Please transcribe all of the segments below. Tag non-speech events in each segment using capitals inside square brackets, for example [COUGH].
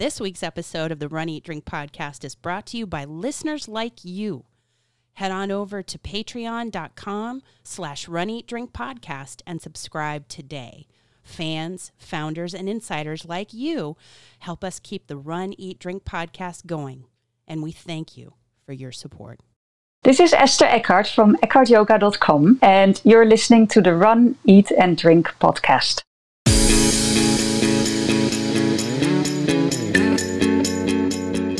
This week's episode of the Run Eat Drink podcast is brought to you by listeners like you. Head on over to patreon.com slash run eat drink podcast and subscribe today. Fans, founders, and insiders like you help us keep the Run Eat Drink podcast going. And we thank you for your support. This is Esther Ekhart from ekhartyoga.com, and you're listening to the Run, Eat, and Drink podcast.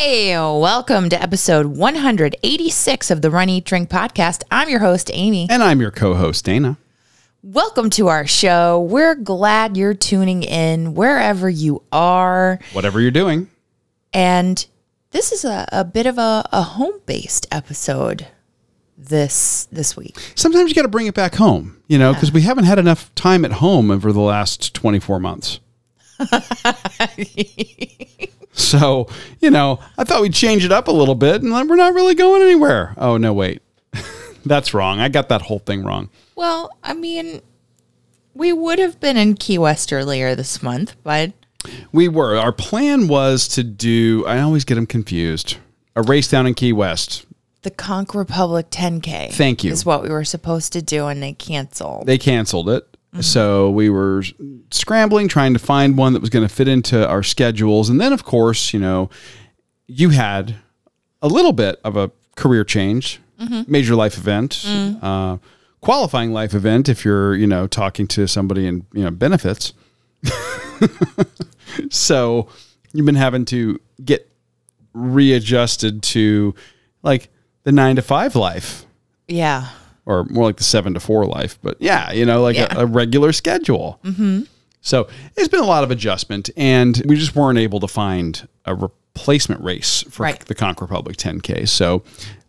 Hey, welcome to episode 186 of the Run Eat Drink podcast. I'm your host, Amy. And I'm your co host, Dana. Welcome to our show. We're glad you're tuning in wherever you are. Whatever you're doing. And this is a, a bit of a, a home based episode this this week. Sometimes you got to bring it back home, you know, because we haven't had enough time at home over the last 24 months. [LAUGHS] so, you know, I thought we'd change it up a little bit and then we're not really going anywhere. Oh, no, wait. [LAUGHS] That's wrong. I got that whole thing wrong. Well, I mean, we would have been in Key West earlier this month, but We were. Our plan was to do, I always get them confused, a race down in Key West. the Conch Republic 10K. Thank you. Is what we were supposed to do, and they canceled. They canceled it. So we were scrambling, trying to find one that was going to fit into our schedules. And then, of course, you know, you had a little bit of a career change, major life event, uh, qualifying life event if you're, you know, talking to somebody in, you know, benefits. [LAUGHS] so you've been having to get readjusted to like the nine to five life yeah. Or more like the seven to four life, but yeah, you know, like Yeah. a, a regular schedule. Mm-hmm. So it's been a lot of adjustment, and we just weren't able to find a replacement race for Right. the Conch Republic 10K. So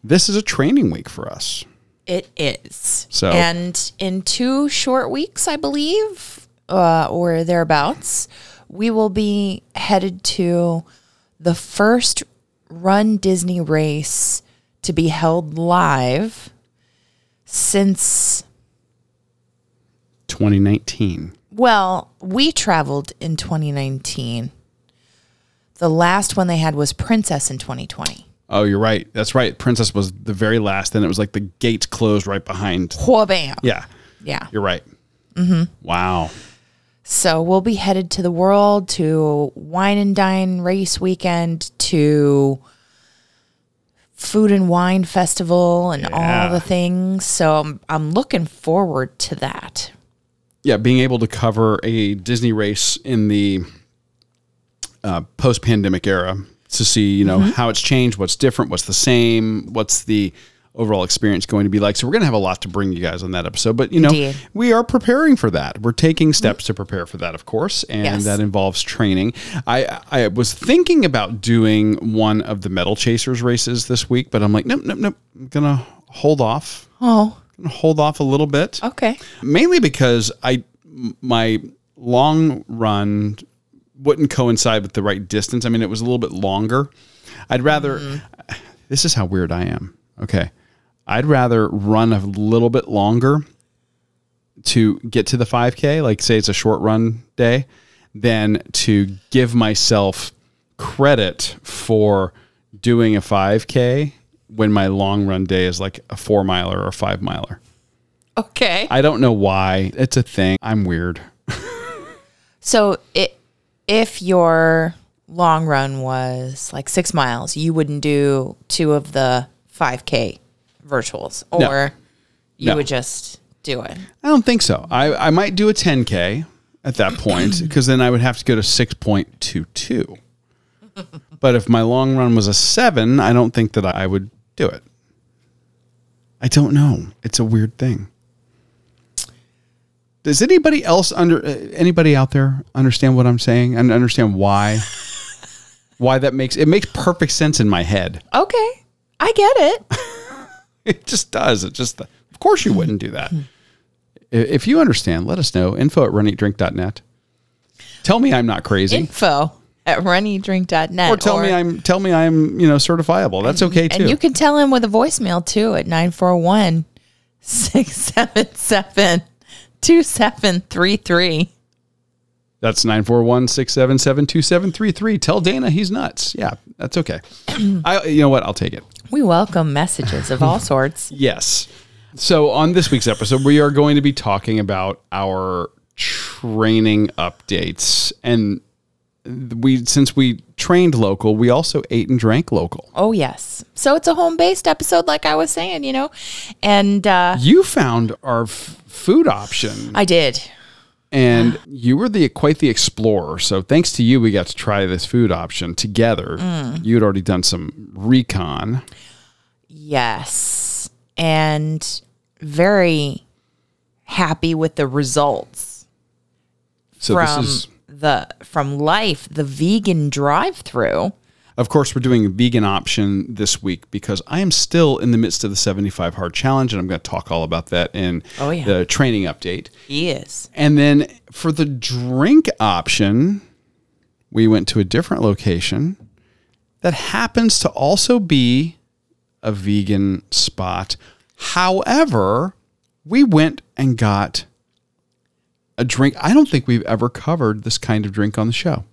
this is a training week for us. It is. So- and in two short weeks, I believe, uh, or thereabouts, we will be headed to the first Run Disney race to be held live since. 2019. Well, we traveled in 2019. The last one they had was Princess in 2020. Oh, you're right. That's right. Princess was the very last, and it was like the gates closed right behind. Wha-bam. Yeah, Yeah. you're right. Mm-hmm. Wow. So we'll be headed to the world to wine and dine race weekend to food and wine festival and Yeah. all the things. So I'm, I'm looking forward to that. yeah, being able to cover a Disney race in the uh, post-pandemic era to see, you know, how it's changed, what's different, what's the same, what's the overall experience going to be like. So we're going to have a lot to bring you guys on that episode, but you know, Indeed. we are preparing for that. We're taking mm-hmm. steps to prepare for that, of course, and Yes. that involves training. I I was thinking about doing one of the Medal Chasers races this week, but I'm like, nope, nope, nope. I'm gonna hold off. Oh, hold off a little bit okay. mainly because I my long run wouldn't coincide with the right distance. I mean, it was a little bit longer. I'd rather. Mm. [SIGHS] This is how weird I am. Okay, I'd rather run a little bit longer to get to the 5K. Like, say it's a short run day, than to give myself credit for doing a 5K when my long run day is like a four miler or a five miler. Okay. I don't know why. It's a thing. I'm weird. [LAUGHS] So it, if your long run was like six miles, you wouldn't do two of the 5K virtuals, or you No. would just do it. I don't think so. I, I might do a 10K at that [CLEARS THROAT] point because then I would have to go to 6.22. [LAUGHS] but if my long run was a seven, I don't think that I would do it. I don't know. It's a weird thing. Does anybody else under uh, anybody out there understand what I'm saying and understand why [LAUGHS] why that makes it makes perfect sense in my head. Okay. I get it. [LAUGHS] [LAUGHS] It just does. It just, of course, you wouldn't do that. If you understand, let us know. Info at runeatdrink.net. Tell me I'm not crazy. Info at runeatdrink.net. or tell me I'm tell me I'm you know certifiable. That's okay too. And you can tell him with a voicemail too at 941 677 2733. That's 941-677-2733. Tell Dana he's nuts. Yeah, that's okay. [CLEARS THROAT] I you know what? I'll take it. We welcome messages of all sorts. [LAUGHS] Yes. So on this week's episode, we are going to be talking about our training updates. And we since we trained local, we also ate and drank local. Oh, yes. So it's a home based episode, like I was saying, you know. And uh, You found our f- food option I did. And you were the quite the explorer. So thanks to you, we got to try this food option together. Mm. You had already done some recon. Yes. And very happy with the results So from this is, the from life, the vegan drive through. Of course, we're doing a vegan option this week because I am still in the midst of the 75 hard challenge, and I'm going to talk all about that in Oh, yeah. the training update. Yes. And then for the drink option, we went to a different location that happens to also be a vegan spot. However, we went and got a drink. I don't think we've ever covered this kind of drink on the show.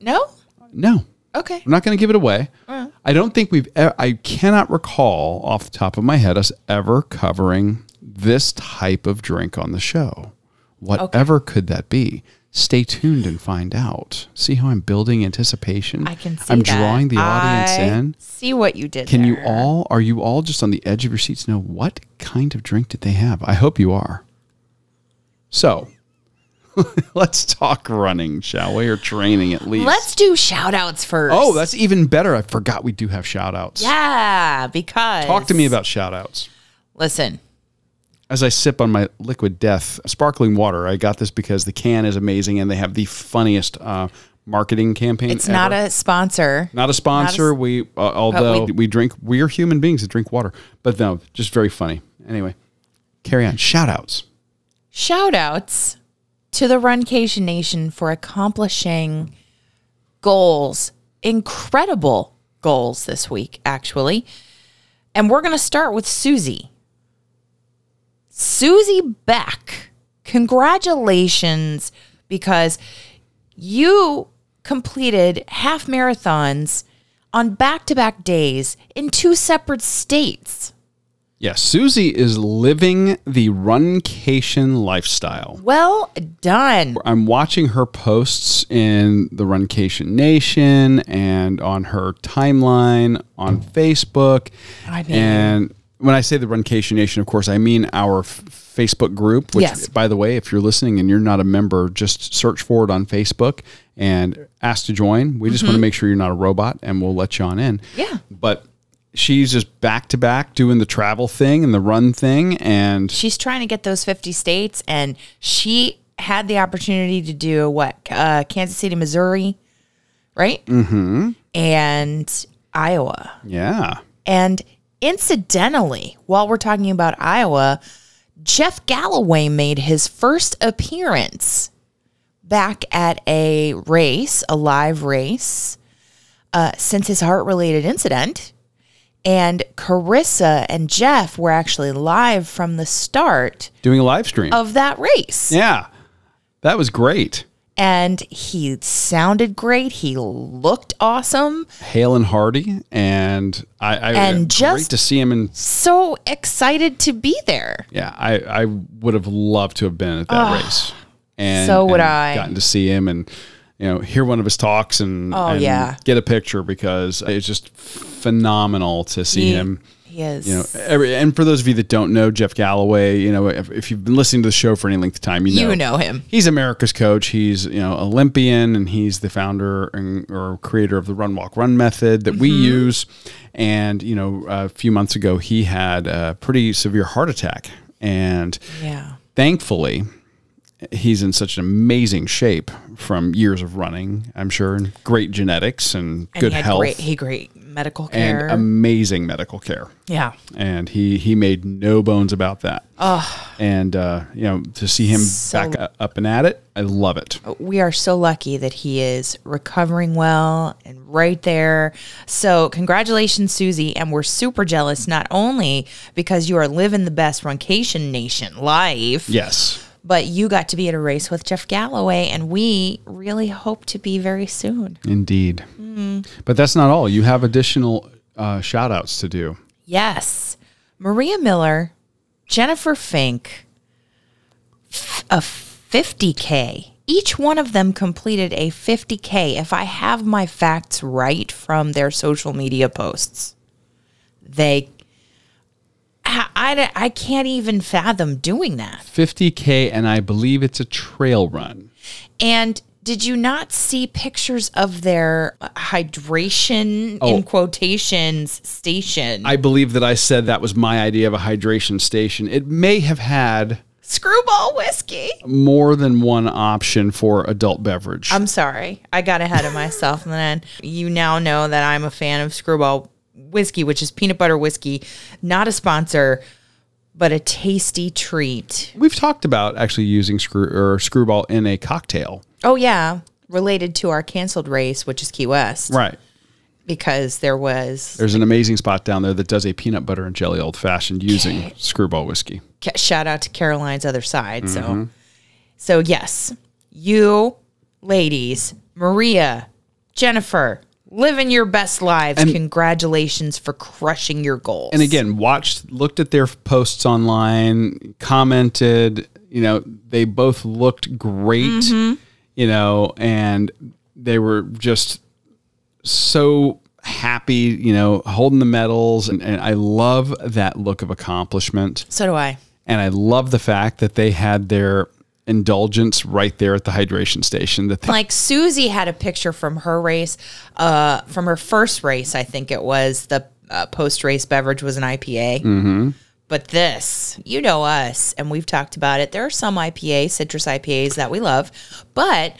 No? No. Okay. I'm not going to give it away. Uh-huh. I don't think we've. e- I cannot recall off the top of my head us ever covering this type of drink on the show. Whatever could that be? Stay tuned and find out. See how I'm building anticipation. I can see I'm that. drawing the audience I in. See what you did. Can you all? Are you all just on the edge of your seats? Know what kind of drink did they have? I hope you are. So, [LAUGHS] let's talk running, shall we, or training at least. Let's do shout outs first. Oh, that's even better. I forgot we do have shout outs. yeah, because Talk to me about shout outs. listen. As I sip on my liquid death sparkling water, I got this because the can is amazing and they have the funniest uh, marketing campaign. It's not a sponsor. not a sponsor. not a- we uh, although we- we, drink, we are human beings that drink water, but no, just very funny. Anyway, carry on. Shout outs. Shout outs to the Runcation Nation for accomplishing goals, incredible goals this week, actually. And we're going to start with Susie. Susie Beck, congratulations because you completed half marathons on back to back days in two separate states. Yes, Susie is living the runcation lifestyle. Well done. I'm watching her posts in the Runcation Nation and on her timeline on Facebook. I mean- and when I say the Runcation Nation, of course, I mean our f- Facebook group. Which, Yes. by the way, if you're listening and you're not a member, just search for it on Facebook and ask to join. We just want to make sure you're not a robot, and we'll let you on in. Mm-hmm. Yeah. But she's just back to back doing the travel thing and the run thing, and she's trying to get those 50 states and she had the opportunity to do what uh, kansas city missouri right mm-hmm. and iowa yeah. and incidentally while we're talking about iowa jeff galloway made his first appearance back at a race a live race uh, since his heart related incident and Carissa and Jeff were actually live from the start Doing a live stream. of that race. Yeah. That was great. And he sounded great. He looked awesome. Hale and Hardy, and I, I And great just- to see him. And So excited to be there. yeah, I, I would have loved to have been at that race, and so would and I. Gotten to see him and you know hear one of his talks and, Oh, and yeah. get a picture because it's just phenomenal to see He, him. he is. You know, every, and for those of you that don't know Jeff Galloway, you know, if, if you've been listening to the show for any length of time, you know, You know him. He's America's coach. He's you know Olympian, and he's the founder and, or creator of the Run Walk Run method that we Mm-hmm. use. And you know, a few months ago, he had a pretty severe heart attack, and yeah. thankfully, he's in such an amazing shape from years of running. I'm sure, and great genetics and, And good he health. Great, he great medical care. and amazing medical care. yeah. And he he made no bones about that. And uh, you know, to see him So- back up and at it, I love it. we are so lucky that he is recovering well and right there. So, congratulations, Susie. And we're super jealous, not only because you are living the best Runcation Nation life, Yes. But you got to be at a race with Jeff Galloway. And we really hope to be very soon. Indeed. Mm-hmm. But that's not all. You have additional uh, shout outs to do. Yes. Maria Miller, Jennifer Fink, f- a 50K. Each one of them completed a 50K, if I have my facts right from their social media posts. They, I, I, I can't even fathom doing that. 50K, and I believe it's a trail run. And did you not see pictures of their hydration, Oh. in quotations, station? I believe that I said that was my idea of a hydration station. It may have had Screwball whiskey. more than one option for adult beverage. I'm sorry. I got ahead of myself. And then you now know that I'm a fan of Screwball whiskey, which is peanut butter whiskey, not a sponsor, but a tasty treat. We've talked about actually using screw or screwball in a cocktail. Oh, yeah. Related to our canceled race, which is Key West, Right. because there was There's an amazing spot down there that does a peanut butter and jelly old fashioned using screwball whiskey. shout out to Caroline's other side. Mm-hmm. So, so yes, you ladies, Maria, Jennifer, living your best lives. Congratulations for crushing your goals. And again, watched, looked at their posts online, commented. You know, they both looked great. Mm-hmm. You know, and they were just so happy. You know, holding the medals, and, and I love that look of accomplishment. so do I. And I love the fact that they had their indulgence right there at the hydration station. That Like Susie had a picture from her race, uh, from her first race. I think it was the uh, post race beverage was an IPA. Mm-hmm. But this, you know us, and we've talked about it. There are some IPA, citrus IPAs that we love, but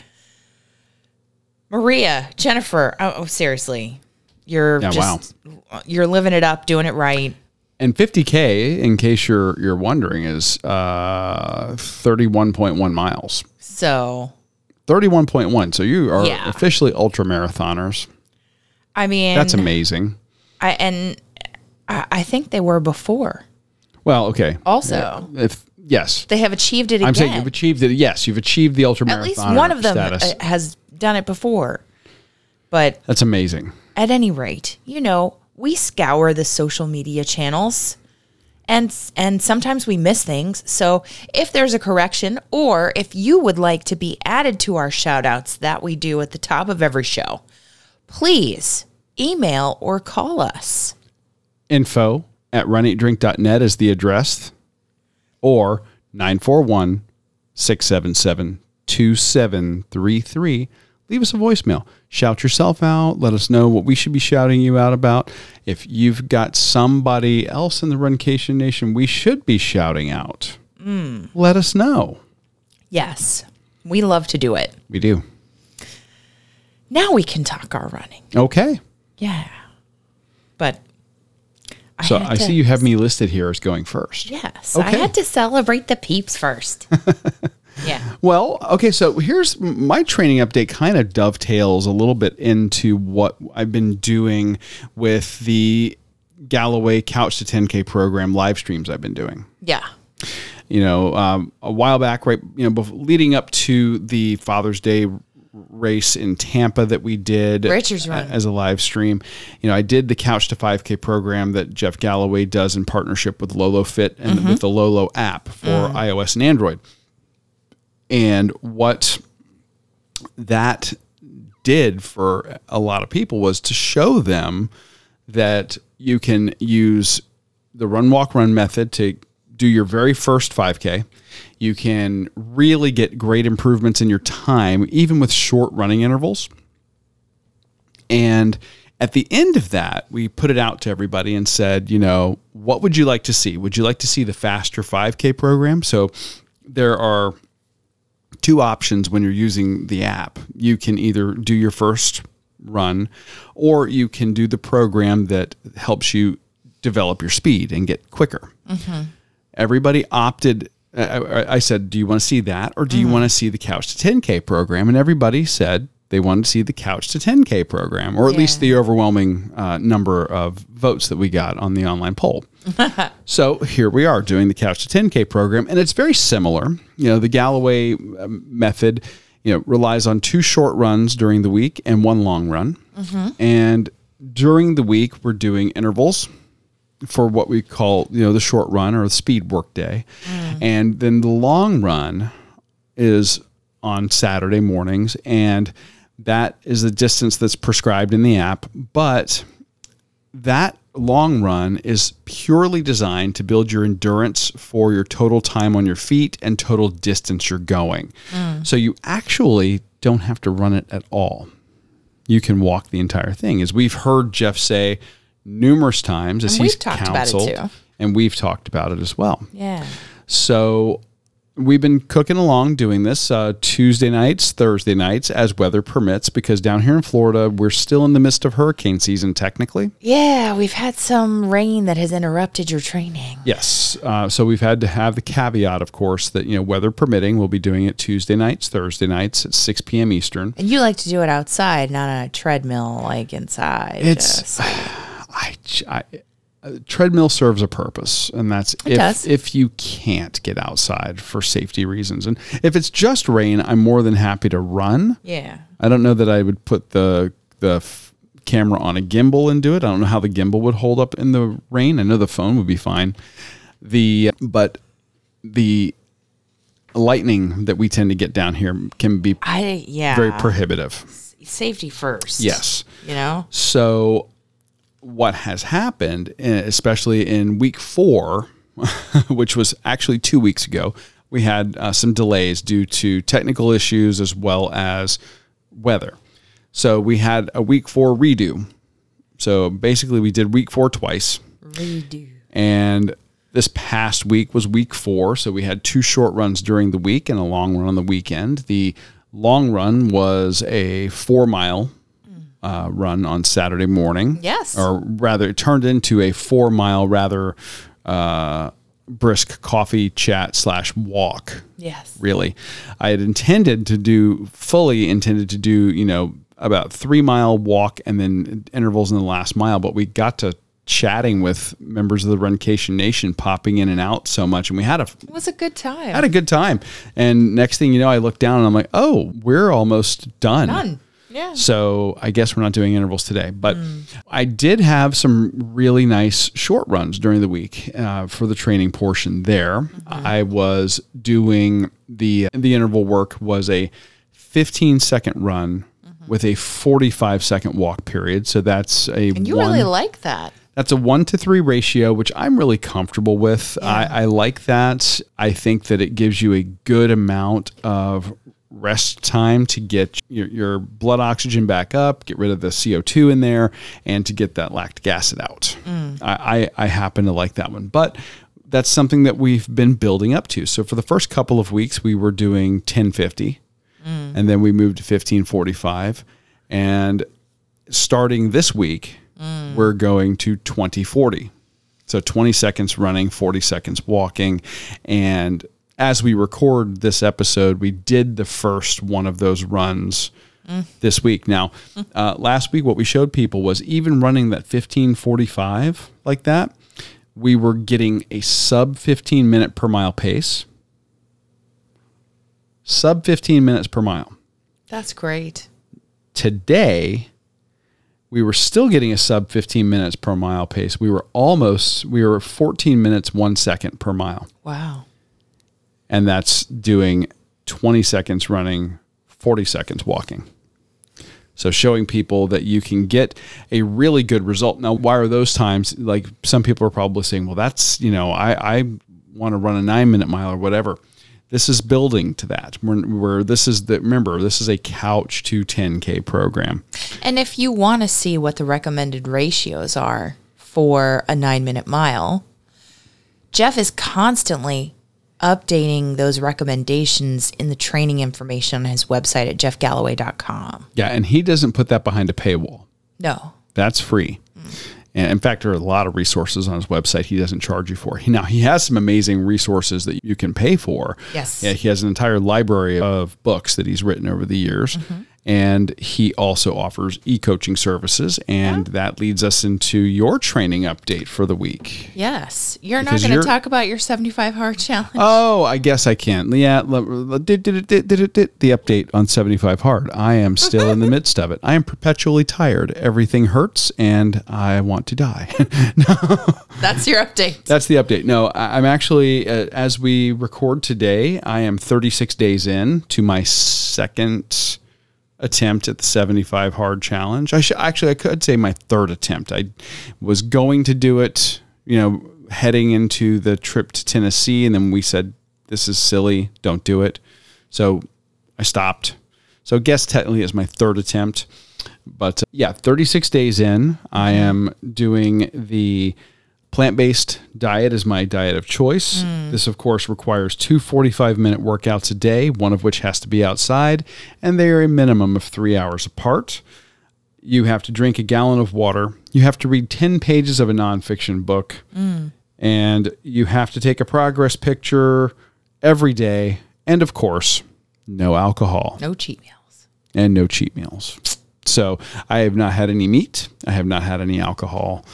Maria, Jennifer, oh, oh, seriously, you're Yeah, just you're living it up, doing it right. And 50k, in case you're you're wondering, is uh, 31.1 miles. So, 31.1. So you are Yeah. officially ultra marathoners. I mean, That's amazing. I, and I, I think they were before. Well, okay. Also, If yes, they have achieved it again. I'm saying you've achieved it. Yes, you've achieved the ultra marathon. At least one of them status. uh, has done it before. But That's amazing. at any rate, you know, we scour the social media channels and and sometimes we miss things. So if there's a correction or if you would like to be added to our shout outs that we do at the top of every show, please email or call us. Info at runeatdrink.net is the address, or 941 677 2733. Leave us a voicemail. Shout yourself out. Let us know what we should be shouting you out about. If you've got somebody else in the Runcation Nation we should be shouting out, mm. let us know. Yes. We love to do it. We do. Now we can talk our running. Okay. Yeah. But I So I to- see you have me listed here as going first. Yes. I had to celebrate the peeps first. [LAUGHS] yeah. Well, okay, so here's my training update kind of dovetails a little bit into what I've been doing with the Galloway Couch to 10K program live streams I've been doing. Yeah. You know, um, a while back, right, you know, leading up to the Father's Day race in Tampa that we did Richards Run. as a live stream. You know, I did the Couch to 5K program that Jeff Galloway does in partnership with Lolo Fit and with the Lolo app for iOS and Android. And what that did for a lot of people was to show them that you can use the run walk run method to do your very first 5k you can really get great improvements in your time even with short running intervals and at the end of that, we put it out to everybody and said, you know, what would you like to see? Would you like to see the faster 5K program? So there are two options when you're using the app. You can either do your first run, or you can do the program that helps you develop your speed and get quicker. Mm-hmm. Everybody opted. I, I- I said, "Do you want to see that, or do you mm-hmm. want to see the Couch to 10K program?" And everybody said they wanted to see the Couch to 10K program, or at least the overwhelming uh, number of votes that we got on the online poll. [LAUGHS] So here we are doing the Couch to 10K program, and it's very similar. You know, the Galloway um, method, you know, relies on two short runs during the week and one long run. And during the week, we're doing intervals for what we call, you know, the short run or the speed work day. And then the long run is on Saturday mornings, and that is the distance that's prescribed in the app. But that long run is purely designed to build your endurance for your total time on your feet and total distance you're going. Mm. So you actually don't have to run it at all. You can walk the entire thing. As we've heard Jeff say numerous times, as And he's we've talked about it counseled, too. and we've talked about it as well. Yeah. So we've been cooking along doing this uh, Tuesday nights, Thursday nights, as weather permits, because down here in Florida, we're still in the midst of hurricane season, technically. Yeah, we've had some rain that has interrupted your training. Yes. Uh, so we've had to have the caveat, of course, that, you know, weather permitting, we'll be doing it Tuesday nights, Thursday nights at 6 p.m. Eastern. And you like to do it outside, not on a treadmill like inside. It's- just- [SIGHS] I, I uh, treadmill serves a purpose, and that's if, does. if you can't get outside for safety reasons. And if it's just rain, I'm more than happy to run. yeah. I don't know that I would put the the f- camera on a gimbal and do it. I don't know how the gimbal would hold up in the rain. I know the phone would be fine. The but the lightning that we tend to get down here can be I yeah. very prohibitive. Safety first. Yes. You know? So what has happened, eh, especially in week four, [LAUGHS] which was actually two weeks ago, we had uh, some delays due to technical issues as well as weather. So we had a week four redo. So basically, we did week four twice. Redo. And this past week was week four. So we had two short runs during the week and a long run on the weekend. The long run was a four mile uh, run on Saturday morning. Yes. Or rather, it turned into a four mile, rather uh, brisk coffee chat slash walk Yes. really. I had intended to do fully intended to do, you know, about three mile walk and then intervals in the last mile, but we got to chatting with members of the Runcation Nation popping in and out so much and we had a It was a good time. had a good time. And next thing you know, I look down and I'm like, oh, we're almost done. Done. Yeah. So I guess we're not doing intervals today, but mm. I did have some really nice short runs during the week uh, for the training portion. There, mm-hmm. I was doing the the interval work was a 15 second run mm-hmm. with a 45 second walk period. So that's a And you one, really like that. that's a one to three ratio, which I'm really comfortable with. I, I like that. I think that it gives you a good amount of rest time to get your, your blood oxygen back up, get rid of the CO2 in there, and to get that lactic acid out. Mm. I, I, I happen to like that one. But that's something that we've been building up to. So for the first couple of weeks, we were doing 1050, mm. and then we moved to 1545. And starting this week, mm. we're going to 2040. So 20 seconds running, 40 seconds walking. And as we record this episode, we did the first one of those runs this week. Now, uh, last week, what we showed people was even running that 1545 like that, we were getting a sub 15 minute per mile pace. Sub 15 minutes per mile That's great. today we were still getting a sub 15 minutes per mile pace we were almost we were 14 minutes one second per mile Wow. And that's doing 20 seconds running 40 seconds walking. So showing people that you can get a really good result. Now why are those times like some people are probably saying well that's you know i, I want to run a nine minute mile or whatever. This is building to that. We're this is the remember this is a couch to 10k program. And if you want to see what the recommended ratios are for a nine minute mile, Jeff is constantly updating those recommendations in the training information on his website at jeffgalloway.com. Yeah, and he doesn't put that behind a paywall. No. That's free. And in fact, there are a lot of resources on his website he doesn't charge you for. Now, he has some amazing resources that you can pay for. Yes. Yeah, he has an entire library of books that he's written over the years. Mm-hmm. And he also offers e coaching services. And that leads us into your training update for the week. Yes. You're Because not going to talk about your 75 hard challenge. Oh, I guess I can. Yeah, did- did- did- did- did- the update on 75 Hard. I am still in the [LAUGHS] midst of it. I am perpetually tired. Everything hurts and I want to die. [LAUGHS] That's your update. That's the update. No, I'm actually, uh, as we record today, I am 36 days in to my second attempt at the 75 hard challenge. I should actually, I could say my third attempt. I was going to do it, you know, heading into the trip to Tennessee, and then we said, this is silly, don't do it. So I stopped. So I guess technically it's my third attempt. But uh, yeah, 36 days in, I am doing the plant based diet is my diet of choice. Mm. This, of course, requires two 45 minute workouts a day, one of which has to be outside, and they are a minimum of three hours apart. You have to drink a gallon of water. You have to read 10 pages of a nonfiction book. Mm. And you have to take a progress picture every day. And of course, no alcohol No cheat meals. and no cheat meals. So I have not had any meat. I have not had any alcohol.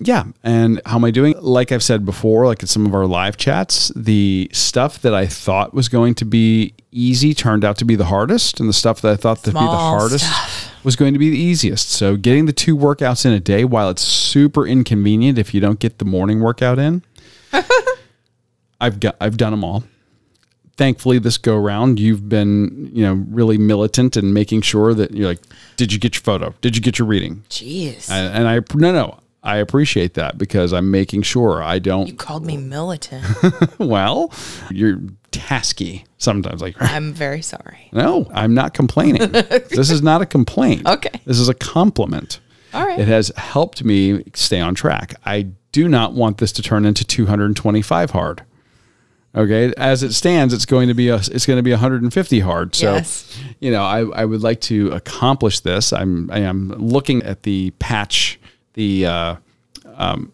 Yeah. And how am I doing? Like I've said before, like in some of our live chats, the stuff that I thought was going to be easy turned out to be the hardest. And the stuff that I thought to be the hardest stuff. was going to be the easiest. So getting the two workouts in a day, while it's super inconvenient if you don't get the morning workout in, [LAUGHS] I've got I've done them all thankfully this go round you've been you know really militant and making sure that you're like did you get your photo did you get your reading Jeez. and, and i no no i appreciate that because i'm making sure i don't You called me militant. [LAUGHS] well you're tasky sometimes like [LAUGHS] I'm very sorry. no i'm not complaining [LAUGHS] this is not a complaint Okay. this is a compliment All right. it has helped me stay on track i do not want this to turn into 225 hard Okay, as it stands, it's going to be a, it's going to be 150 hard. So, Yes. you know, I, I would like to accomplish this. I'm I am looking at the patch, the uh, um,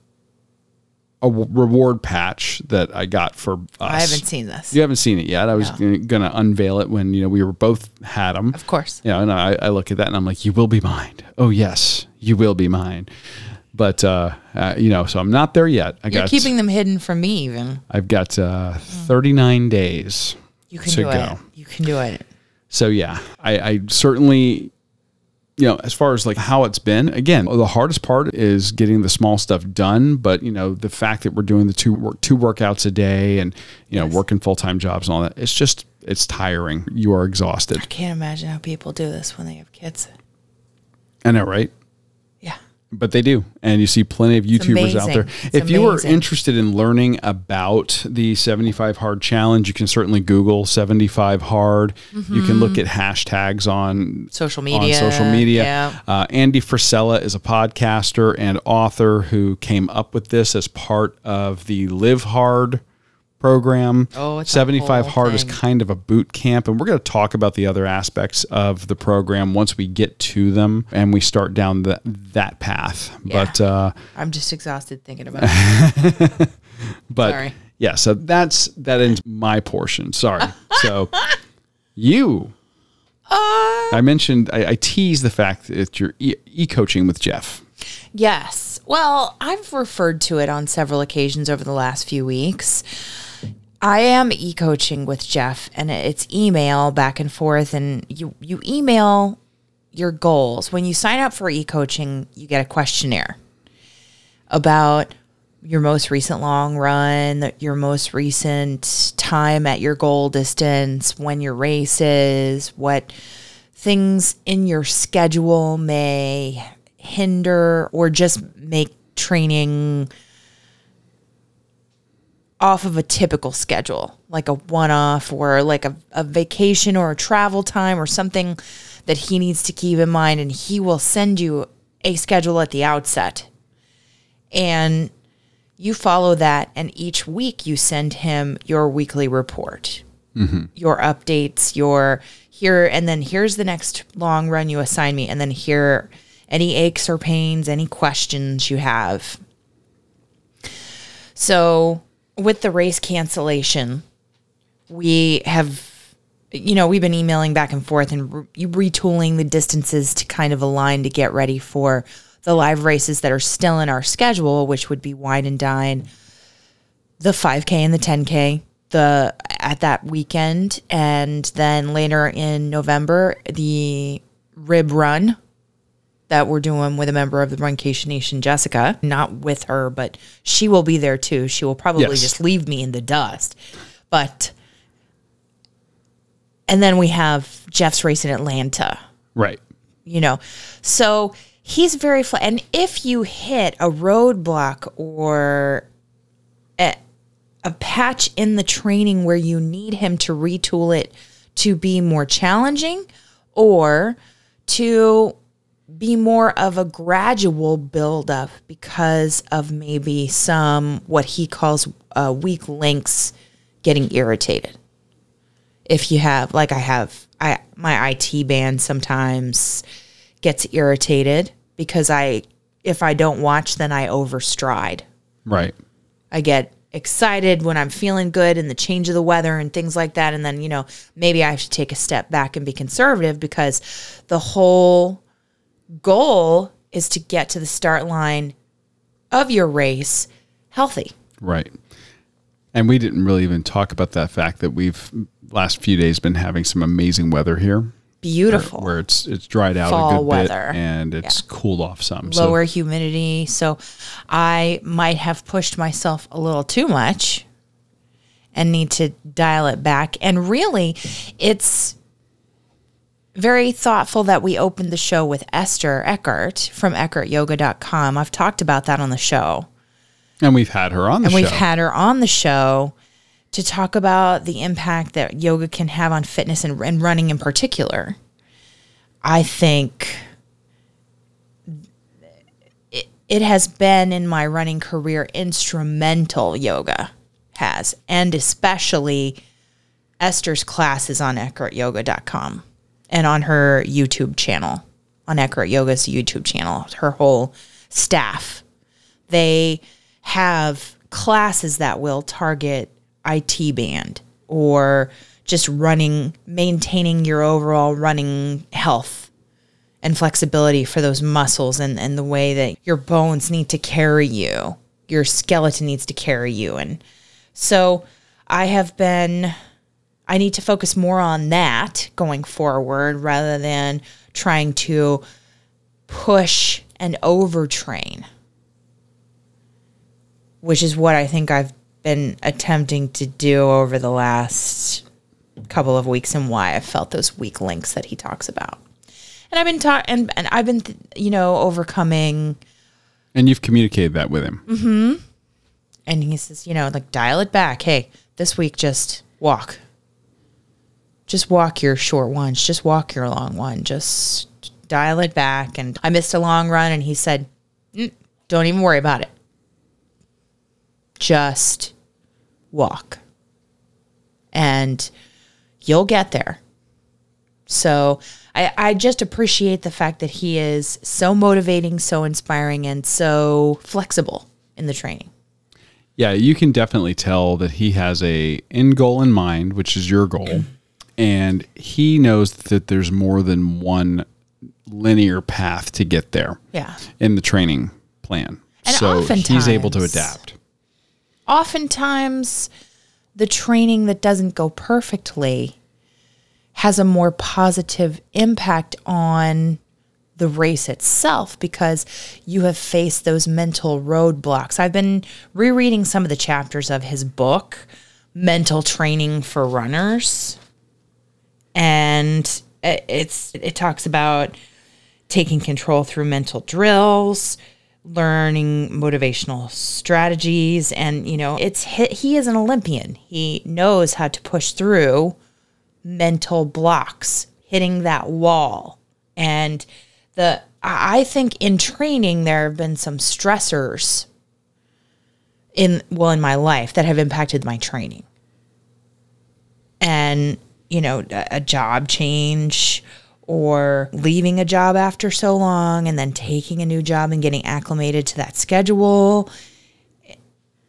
a w- reward patch that I got for us. I haven't seen this. You haven't seen it yet. I was No. going to unveil it when you know we were both had them. Of course. Yeah, and I, I look at that and I'm like, you will be mine. Oh yes, you will be mine. But uh, uh, you know, so I'm not there yet. I You're got keeping them hidden from me, even. I've got uh, 39 days You can to do go. it. You can do it. So yeah, I, I certainly, you know, as far as like how it's been, again, the hardest part is getting the small stuff done. But you know, the fact that we're doing the two work, two workouts a day and you know working full time jobs and all that, it's just it's tiring. You are exhausted. I can't imagine how people do this when they have kids. I know, right? But they do. And you see plenty of YouTubers out there. It's if you are interested in learning about the 75 Hard Challenge, you can certainly Google 75 Hard. You can look at hashtags on Mm-hmm. Social On media, social media. yeah. Uh, Andy Frisella is a podcaster and author who came up with this as part of the Live Hard program. Oh, it's 75 whole Hard is kind of a boot camp. And we're going to talk about the other aspects of the program once we get to them and we start down the, that path. Yeah. But, uh, I'm just exhausted thinking about [LAUGHS] it. but Sorry. yeah, so that's, that ends my portion. Sorry. [LAUGHS] So you, I mentioned, I, I teased the fact that you're e coaching with Jeff. Yes. Well, I've referred to it on several occasions over the last few weeks. I am e-coaching with Jeff and it's email back and forth and you you email your goals. When you sign up for e-coaching, you get a questionnaire about your most recent long run, your most recent time at your goal distance, when your race is, what things in your schedule may hinder or just make training off of a typical schedule, like a one off or like a, a vacation or a travel time or something that he needs to keep in mind. And he will send you a schedule at the outset. And you follow that, and each week you send him your weekly report, mm-hmm. your updates, your here, and then here's the next long run you assign me, and then here any aches or pains, any questions you have. So with the race cancellation, we have you know we've been emailing back and forth and re- retooling the distances to kind of align to get ready for the live races that are still in our schedule which would be wine and dine the 5k and the 10k the at that weekend and then later in november the rib run that we're doing with a member of the Runcation Nation, Jessica. Not with her, but she will be there too. She will probably Yes. just leave me in the dust. But and then we have Jeff's race in Atlanta, Right. you know. So he's very flat. and if you hit a roadblock or a, a patch in the training where you need him to retool it to be more challenging or to be more of a gradual buildup because of maybe some what he calls uh, weak links getting irritated if you have like I have I my IT band sometimes gets irritated because I if I don't watch then I overstride. Right. I get excited when I'm feeling good and the change of the weather and things like that and then you know maybe I have to take a step back and be conservative because the whole goal is to get to the start line of your race healthy. Right. And we didn't really even talk about that fact that we've last few days been having some amazing weather here. Beautiful. Where it's it's dried out Fall a good weather. bit and it's cooled off some. So lower humidity. So I might have pushed myself a little too much and need to dial it back. And really, it's very thoughtful that we opened the show with Esther Ekhart from ekhartyoga.com. I've talked about that on the show. and we've had her on the And show. we've had her on the show to talk about the impact that yoga can have on fitness and, and running in particular. I think it, it has been in my running career instrumental yoga has, and especially Esther's classes on ekhartyoga.com and on her YouTube channel, on Ekhart Yoga's YouTube channel, her whole staff they have classes that will target IT band or just running, maintaining your overall running health and flexibility for those muscles and, and the way that your bones need to carry you, your skeleton needs to carry you. And so I have been, I need to focus more on that going forward rather than trying to push and overtrain which is what I think I've been attempting to do over the last couple of weeks and why I felt those weak links that he talks about. And I've been talking and, and I've been th- you know overcoming and you've communicated that with him. Mm-hmm. and he says, you know, like dial it back. Hey, this week just walk. Just walk your short ones, just walk your long one. Just dial it back and I missed a long run and he said, "Mm, "Don't even worry about it. Just walk." And you'll get there. So I, I just appreciate the fact that he is so motivating, so inspiring, and so flexible in the training. Yeah, you can definitely tell that he has a end goal in mind, which is your goal, and he knows that there's more than one linear path to get there. Yeah. in the training plan. And so he's able to adapt. Oftentimes, the training that doesn't go perfectly has a more positive impact on the race itself because you have faced those mental roadblocks. I've been rereading some of the chapters of his book, Mental Training for Runners. And it- it's it talks about taking control through mental drills, learning motivational strategies and you know, it's he, is an Olympian. He knows how to push through mental blocks, hitting that wall. And the I think in training there have been some stressors in well in my life that have impacted my training and you know a, job change or leaving a job after so long and then taking a new job and getting acclimated to that schedule.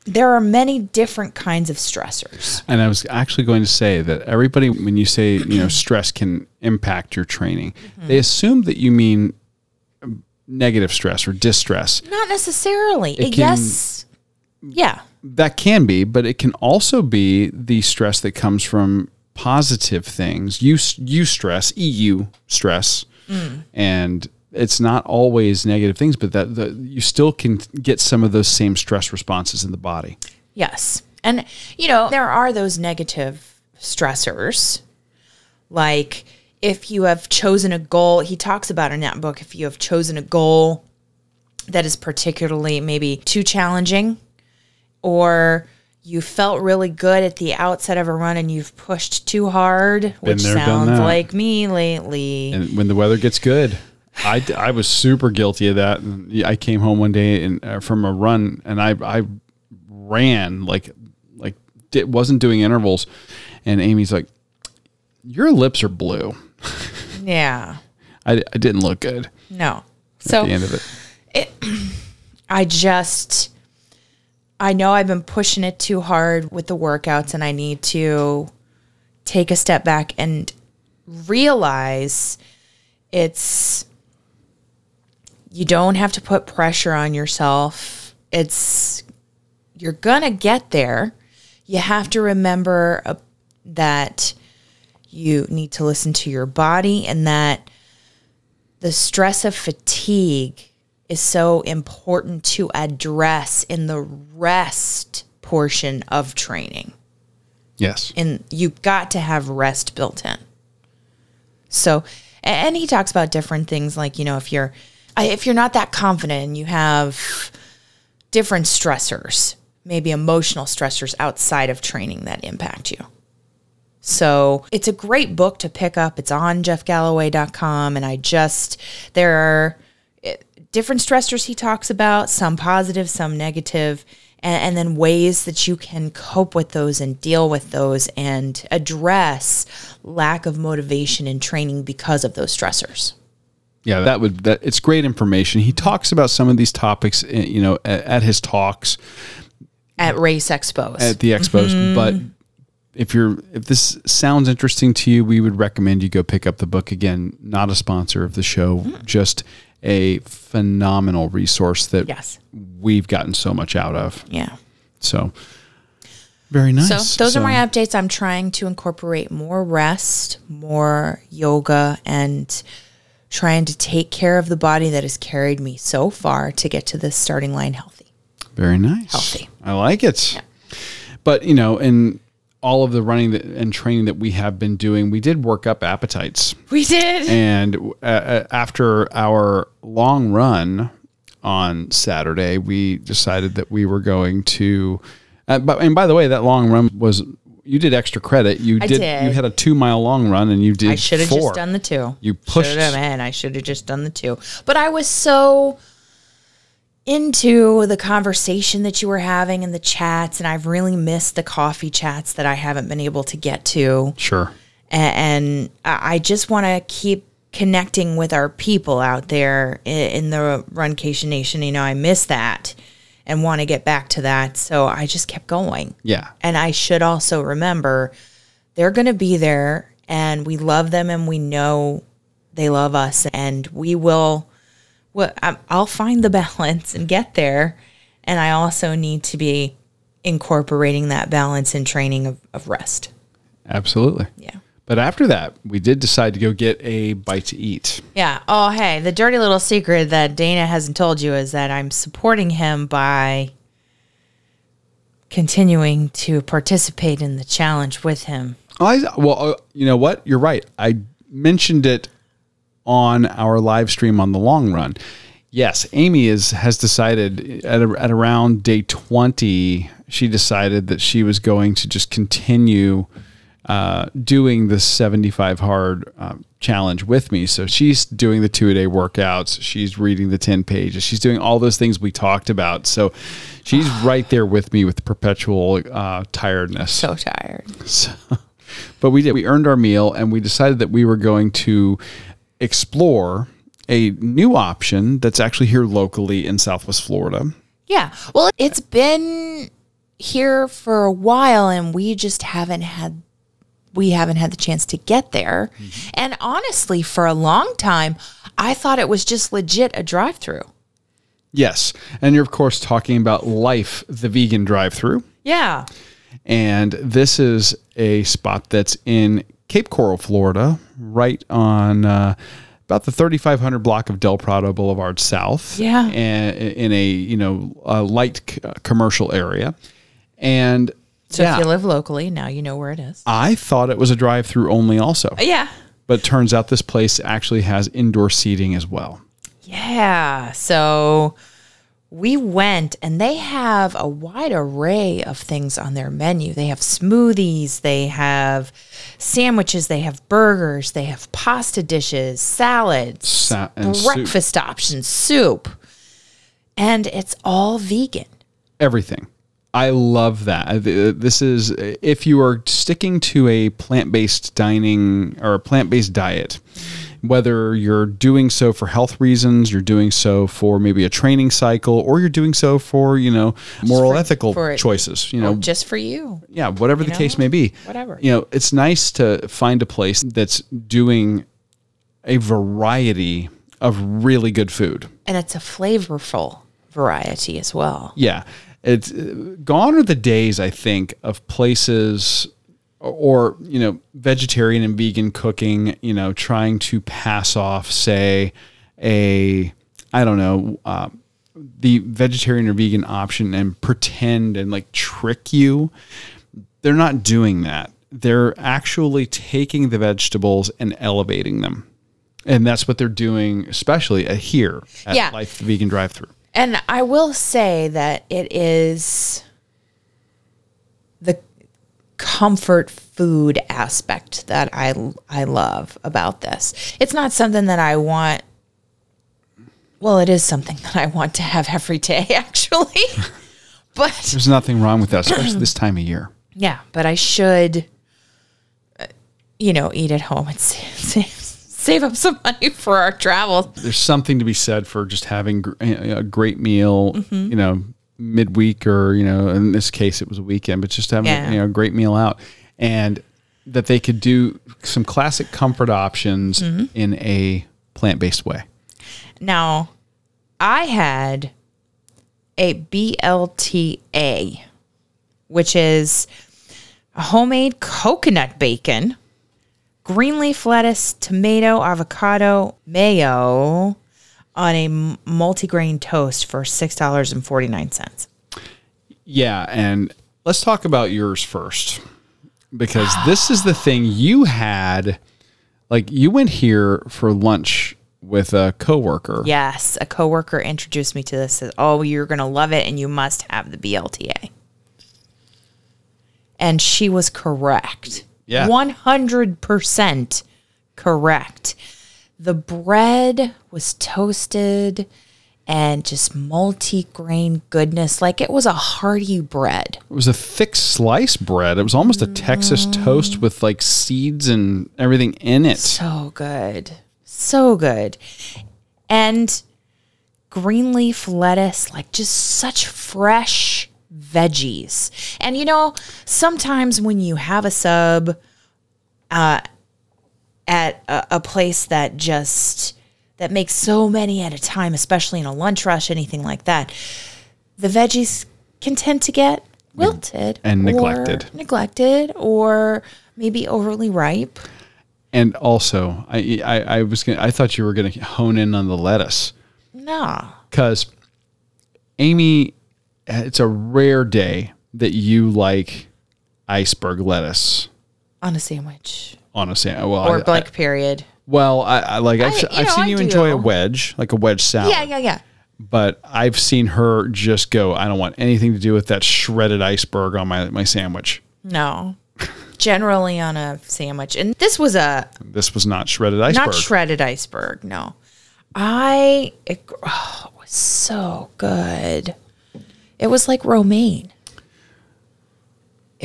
There are many different kinds of stressors. And I was actually going to say that everybody, when you say you know stress can impact your training, Mm-hmm. they assume that you mean negative stress or distress. not necessarily. It can- yes. Yeah. That can be, but it can also be the stress that comes from positive things. You you stress, EU stress, mm. and it's not always negative things, but that the, you still can get some of those same stress responses in the body. Yes. And, you know, there are those negative stressors. Like if you have chosen a goal, he talks about in that book, if you have chosen a goal that is particularly maybe too challenging or you felt really good at the outset of a run and you've pushed too hard, which there, sounds like me lately. And when the weather gets good, I, I was super guilty of that. And I came home one day and uh, from a run, and I I ran like like it wasn't doing intervals, and Amy's like, "Your lips are blue." [LAUGHS] yeah. I, I didn't look good No. at So the end of it, it. [CLEARS THROAT] I just I know I've been pushing it too hard with the workouts and I need to take a step back and realize it's you don't have to put pressure on yourself. It's you're going to get there. You have to remember uh, that you need to listen to your body and that the stress of fatigue is so important to address in the rest portion of training. Yes. And you've got to have rest built in. So, and he talks about different things like, you know, if you're if you're not that confident and you have different stressors, maybe emotional stressors outside of training that impact you. So it's a great book to pick up. It's on jeffgalloway.com. And I just, there are different stressors he talks about, some positive, some negative, and, and then ways that you can cope with those and deal with those and address lack of motivation and training because of those stressors. Yeah, that would that it's great information. He talks about some of these topics, uh, you know, at, at his talks At race expos. at the expos. But if you're if this sounds interesting to you, we would recommend you go pick up the book again. Not a sponsor of the show, just a phenomenal resource that yes. we've gotten so much out of. Yeah. So very nice. So those are my updates. I'm trying to incorporate more rest, more yoga, and trying to take care of the body that has carried me so far to get to the starting line healthy. Very nice. Healthy. I like it. But you know, in all of the running that, and training that we have been doing, we did work up appetites. We did. And uh, uh, after our long run on Saturday, we decided that we were going to. Uh, but and by the way, that long run was you did extra credit. You did, did. You had a two mile long run, and you did. I should have just done the two. You pushed- have, man. I should have just done the two. But I was so into the conversation that you were having and the chats, and I've really missed the coffee chats that I haven't been able to get to. Sure. And I just want to keep connecting with our people out there in the Runcation Nation. You know, I miss that and want to get back to that. So I just kept going. Yeah. And I should also remember they're going to be there and we love them and we know they love us and we will well I'm- I'll find the [LAUGHS] balance and get there and I also need to be incorporating that balance in training of, of rest. Absolutely. Yeah. But after that, we did decide to go get a bite to eat. Yeah. Oh, hey, the dirty little secret that Dana hasn't told you is that I'm supporting him by continuing to participate in the challenge with him. I well, uh, you know what? You're right. I mentioned it on our live stream on the long run. Yes, Amy is has decided at a, at around day 20, she decided that she was going to just continue uh, doing the 75 hard uh, challenge with me. So she's doing the two a day workouts. She's reading the 10 pages. She's doing all those things we talked about. So she's [SIGHS] right there with me with perpetual uh, tiredness. So tired. So, [LAUGHS] but we did. We earned our meal and we decided that we were going to explore a new option that's actually here locally in Southwest Florida. Yeah. Well, it's been here for a while and we just haven't had we haven't had the chance to get there. Mm-hmm. And honestly, for a long time, I thought it was just legit a drive-through. Yes. And you're, of course, talking about Life, the vegan drive through. Yeah. And this is a spot that's in Cape Coral, Florida, right on uh, about the 3500 block of Del Prado Boulevard South. Yeah. And in a, you know, a light c- uh, commercial area. And So yeah, if you live locally, now you know where it is. I thought it was a drive through only also. Yeah. But turns out this place actually has indoor seating as well. Yeah. So we went and they have a wide array of things on their menu. They have smoothies, they have sandwiches, they have burgers, they have pasta dishes, salads, Sa- and soup. breakfast options, soup. And it's all vegan. everything. I love that. Uh, uh, this is if you are sticking to a plant-based dining or a plant-based diet, whether you're doing so for health reasons, you're doing so for maybe a training cycle, or you're doing so for you know moral for- ethical for- choices. You know, just for you. yeah, whatever the know, case may be. whatever. You know, it's nice to find a place that's doing a variety of really good food. And it's a flavorful variety as well. Yeah. It's uh, gone are the days, I think, of places or, you know, vegetarian and vegan cooking, you know, trying to pass off, say, a, I don't know, uh, the vegetarian or vegan option and pretend and like trick you. They're not doing that. They're actually taking the vegetables and elevating them. And that's what they're doing, especially here at Yeah. Life the Vegan Drive Through. And I will say that it is comfort food aspect that I I love about this. It's not something that I want well, it is something [LAUGHS] that I want to have every day [LAUGHS] actually. [LAUGHS] but There's nothing wrong with that, especially this time of year. yeah, but I should uh, you know, eat at home and save, save, save up some money for our travel. There's something to be said for just having a great meal, Mm-hmm. you know, midweek or, you know, in this case it was a weekend, but just having Yeah. you know, a great meal out. And that they could do some classic comfort options Mm-hmm. in a plant based way. Now, I had a BLTA, which is a homemade coconut bacon, green leaf lettuce, tomato, avocado, mayo on a multigrain toast for $6.49. Yeah, and let's talk about yours first. Because this is the thing you had like you went here for lunch with a coworker. Yes, a coworker introduced me to this. Said, "Oh, you're going to love it and you must have the BLTA." And she was correct. Yeah. 100% correct. The bread was toasted and just multi-grain goodness like it was a hearty bread. It was a thick slice bread. It was almost a Texas Mm. toast with like seeds and everything in it. So good. So good. And green leaf lettuce, like just such fresh veggies. And you know, sometimes when you have a sub uh, a, place that just that makes so many at a time, especially in a lunch rush, anything like that, the veggies can tend to get wilted And or neglected. neglected, or maybe overly ripe. And also, I I, I was gonna, I thought you were going to hone in on the lettuce No. because Amy, it's a rare day that you like iceberg lettuce on a sandwich on a sandwich. Well, or I- blank period. Well, I, I like I've, I- know, seen I you enjoy a wedge, like a wedge salad. Yeah, yeah, yeah. But I've seen her just go. I don't want anything to do with that shredded iceberg on my my sandwich. No. generally on a sandwich. And this was a This was not shredded iceberg. not shredded iceberg. No, I it, oh, it was so good. It was like romaine.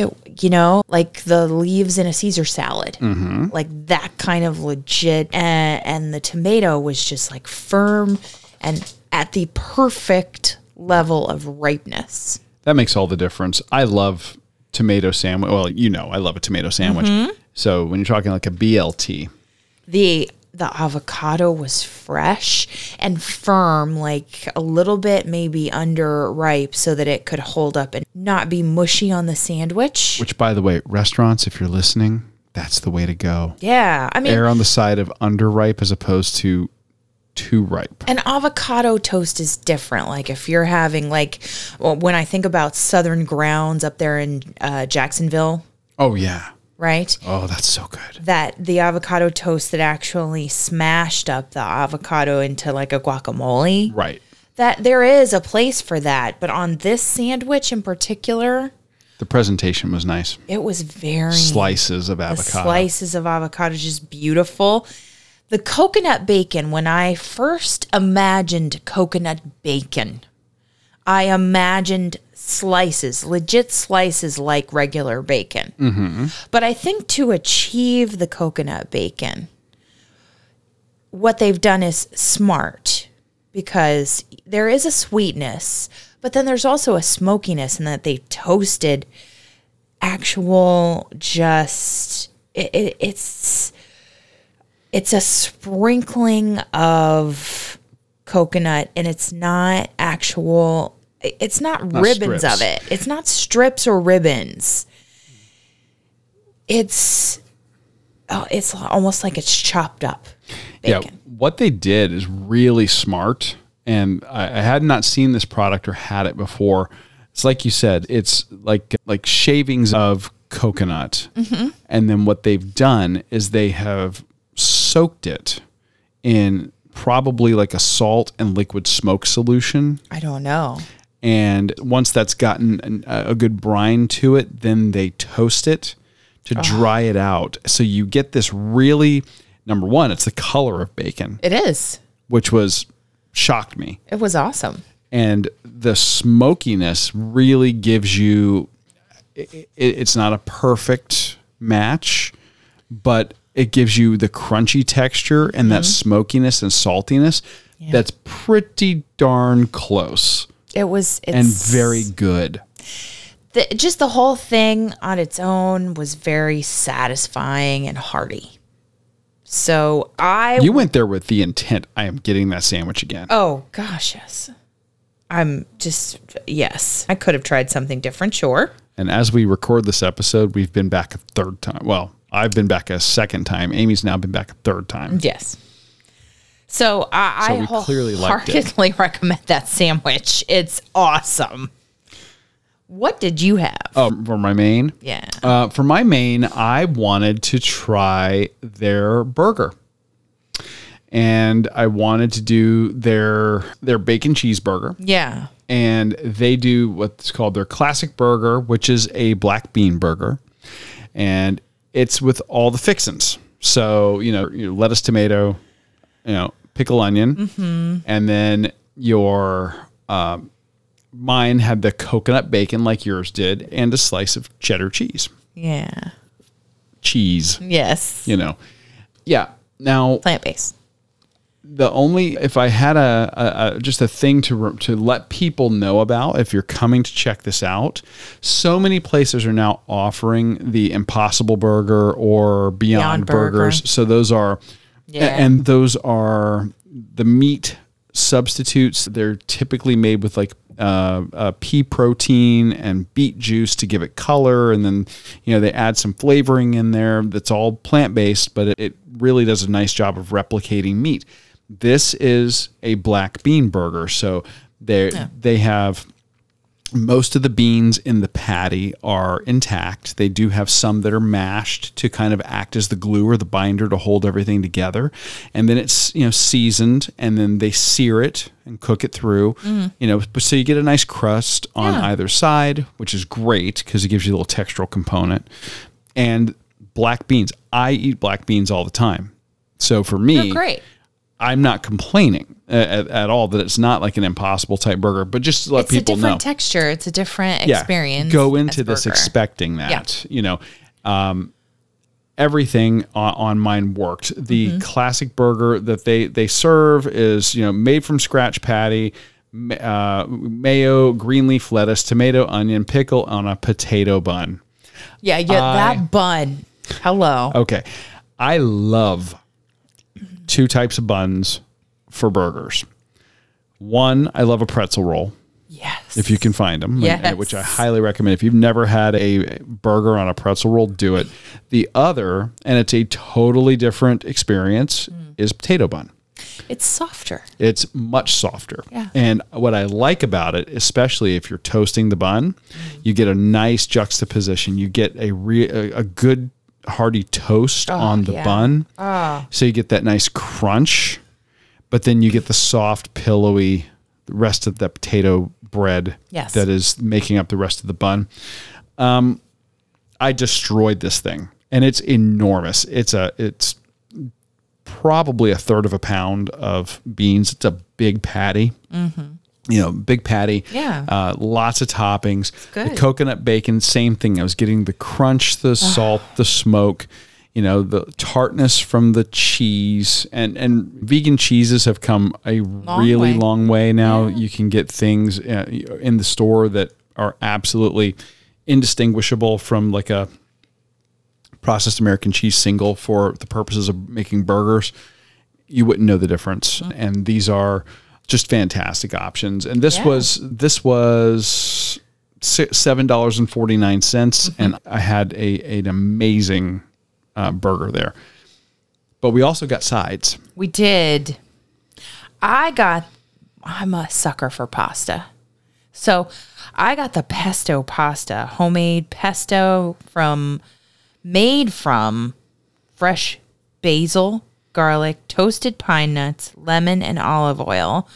It you know like the leaves in a Caesar salad, Mm-hmm. like that kind of legit. And, and the tomato was just like firm and at the perfect level of ripeness. that makes all the difference. I love tomato sandwich. Well, you know, I love a tomato sandwich. Mm-hmm. So when you're talking like a BLT, the the avocado was fresh and firm like a little bit maybe under ripe so that it could hold up and not be mushy on the sandwich which by the way, restaurants, if you're listening, that's the way to go. yeah i mean Err on the side of underripe as opposed to too ripe. an avocado toast is different like if you're having like well, when i think about southern grounds up there in uh, jacksonville Oh yeah. Right Oh, that's so good. that the avocado toast that actually smashed up the avocado into like a guacamole Right. that there is a place for that but on this sandwich in particular The presentation was nice. it was very Slices of avocado. slices of avocado just beautiful the coconut bacon when i first imagined coconut bacon i imagined slices legit slices like regular bacon Mm-hmm. but i think to achieve the coconut bacon what they've done is smart because there is a sweetness, but then there's also a smokiness in that they toasted actual just it, it, it's it's a sprinkling of coconut and it's not actual it's not, ribbons strips. of it it's not strips or ribbons it's oh it's almost like it's chopped up bacon. Yeah, what they did is really smart, and I, I had not seen this product or had it before. It's like you said, it's like like shavings of coconut, mm-hmm. and then what they've done is they have soaked it in probably like a salt and liquid smoke solution. I don't know. And once that's gotten an, a good brine to it, then they toast it to dry it out. So you get this really number one, it's the color of bacon, It is. which was shocked me. It was awesome. And the smokiness really gives you it, it's not a perfect match, but it gives you the crunchy texture and that mm-hmm. smokiness and saltiness that's pretty darn close It was it's and very good. the, just the whole thing on its own was very satisfying and hearty. So I You went there with the intent I am getting that sandwich again. oh gosh yes, I'm just yes. I could have tried something different, sure. And as we record this episode, we've been back a third time. Well, I've been back a second time. Amy's now been back a third time. Yes. So I, So I we clearly liked it. wholeheartedly [LAUGHS] recommend that sandwich. It's awesome. What did you have? Oh, for my main? Yeah. Uh, for my main, I wanted to try their burger. And I wanted to do their their bacon cheeseburger. yeah. and they do what's called their classic burger, which is a black bean burger, and it's with all the fixins. So you know, lettuce, tomato, you know, pickle, onion, and then your um, mine had the coconut bacon like yours did, and a slice of cheddar cheese. Yeah. Cheese, Yes. you know, yeah. Now Plant based. the only if I had a, a, a just a thing to to let people know about if you're coming to check this out, so many places are now offering the Impossible Burger or Beyond, Beyond Burger. Burgers. So those are, Yeah. and those are the meat substitutes. They're typically made with like uh, uh, pea protein and beet juice to give it color, and then you know they add some flavoring in there. That's all plant based, but it, it really does a nice job of replicating meat. This is a black bean burger, so they they have most of the beans in the patty are intact. They do have some that are mashed to kind of act as the glue or the binder to hold everything together. And then it's, you know, seasoned and then they sear it and cook it through, mm. you know, so you get a nice crust on Yeah. either side, which is great because it gives you a little textural component. and black beans. I eat black beans all the time. So for me, They're great. I'm not complaining at, at all that it's not like an impossible type burger, but just to let It's people know. It's a different know. texture. It's a different Yeah, experience. Go into this burger. expecting that. You know, um, everything on, on mine worked. The Mm-hmm. classic burger that they they serve is you know made from scratch patty. Uh, mayo, green leaf lettuce, tomato, onion, pickle on a potato bun. Yeah, yeah, that bun. Hello. Okay. I love two types of buns for burgers. One, I love a pretzel roll Yes. if you can find them, Yes. which I highly recommend. If you've never had a burger on a pretzel roll, do it. The other, and it's a totally different experience, Mm. is potato bun. It's softer. It's much softer. Yeah. And what I like about it, especially if you're toasting the bun, you get a nice juxtaposition. You get a re- a, a good hearty toast ah, on the yeah. bun. Ah. So you get that nice crunch, but then you get the soft, pillowy rest of the potato bread Yes. that is making up the rest of the bun. Um, I destroyed this thing, and it's enormous. It's a it's probably a third of a pound of beans. It's a big patty. Mm-hmm. You know, big patty. Mm-hmm. Yeah. Uh, lots of toppings. The coconut bacon, same thing. I was getting the crunch, the salt, the smoke. You know, the tartness from the cheese, and and vegan cheeses have come a really way. long way now. You can get things uh, in the store that are absolutely indistinguishable from like a processed American cheese single for the purposes of making burgers, you wouldn't know the difference. And these are just fantastic options. And this Yeah. was this was seven dollars and forty nine cents, and I had a an amazing uh, burger there. But we also got sides. We did. I got, I'm a sucker for pasta. So I got the pesto pasta, homemade pesto from, made from fresh basil, garlic, toasted pine nuts, lemon, and olive oil,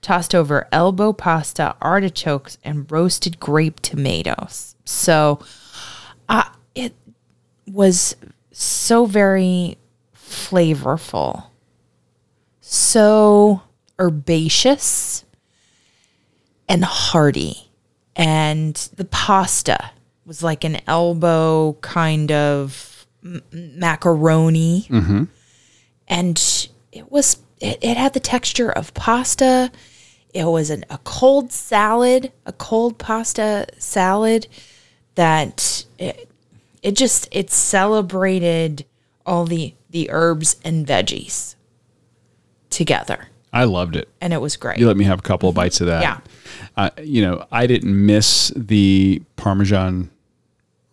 tossed over elbow pasta, artichokes, and roasted grape tomatoes. So uh, it was so very flavorful, so herbaceous and hearty. And the pasta was like an elbow kind of macaroni. And it was, it, it had the texture of pasta. It was an, a cold salad, a cold pasta salad that it, it just, it celebrated all the, the herbs and veggies together. I loved it. And it was great. You let me have a couple of bites of that. Yeah. Uh, you know, I didn't miss the Parmesan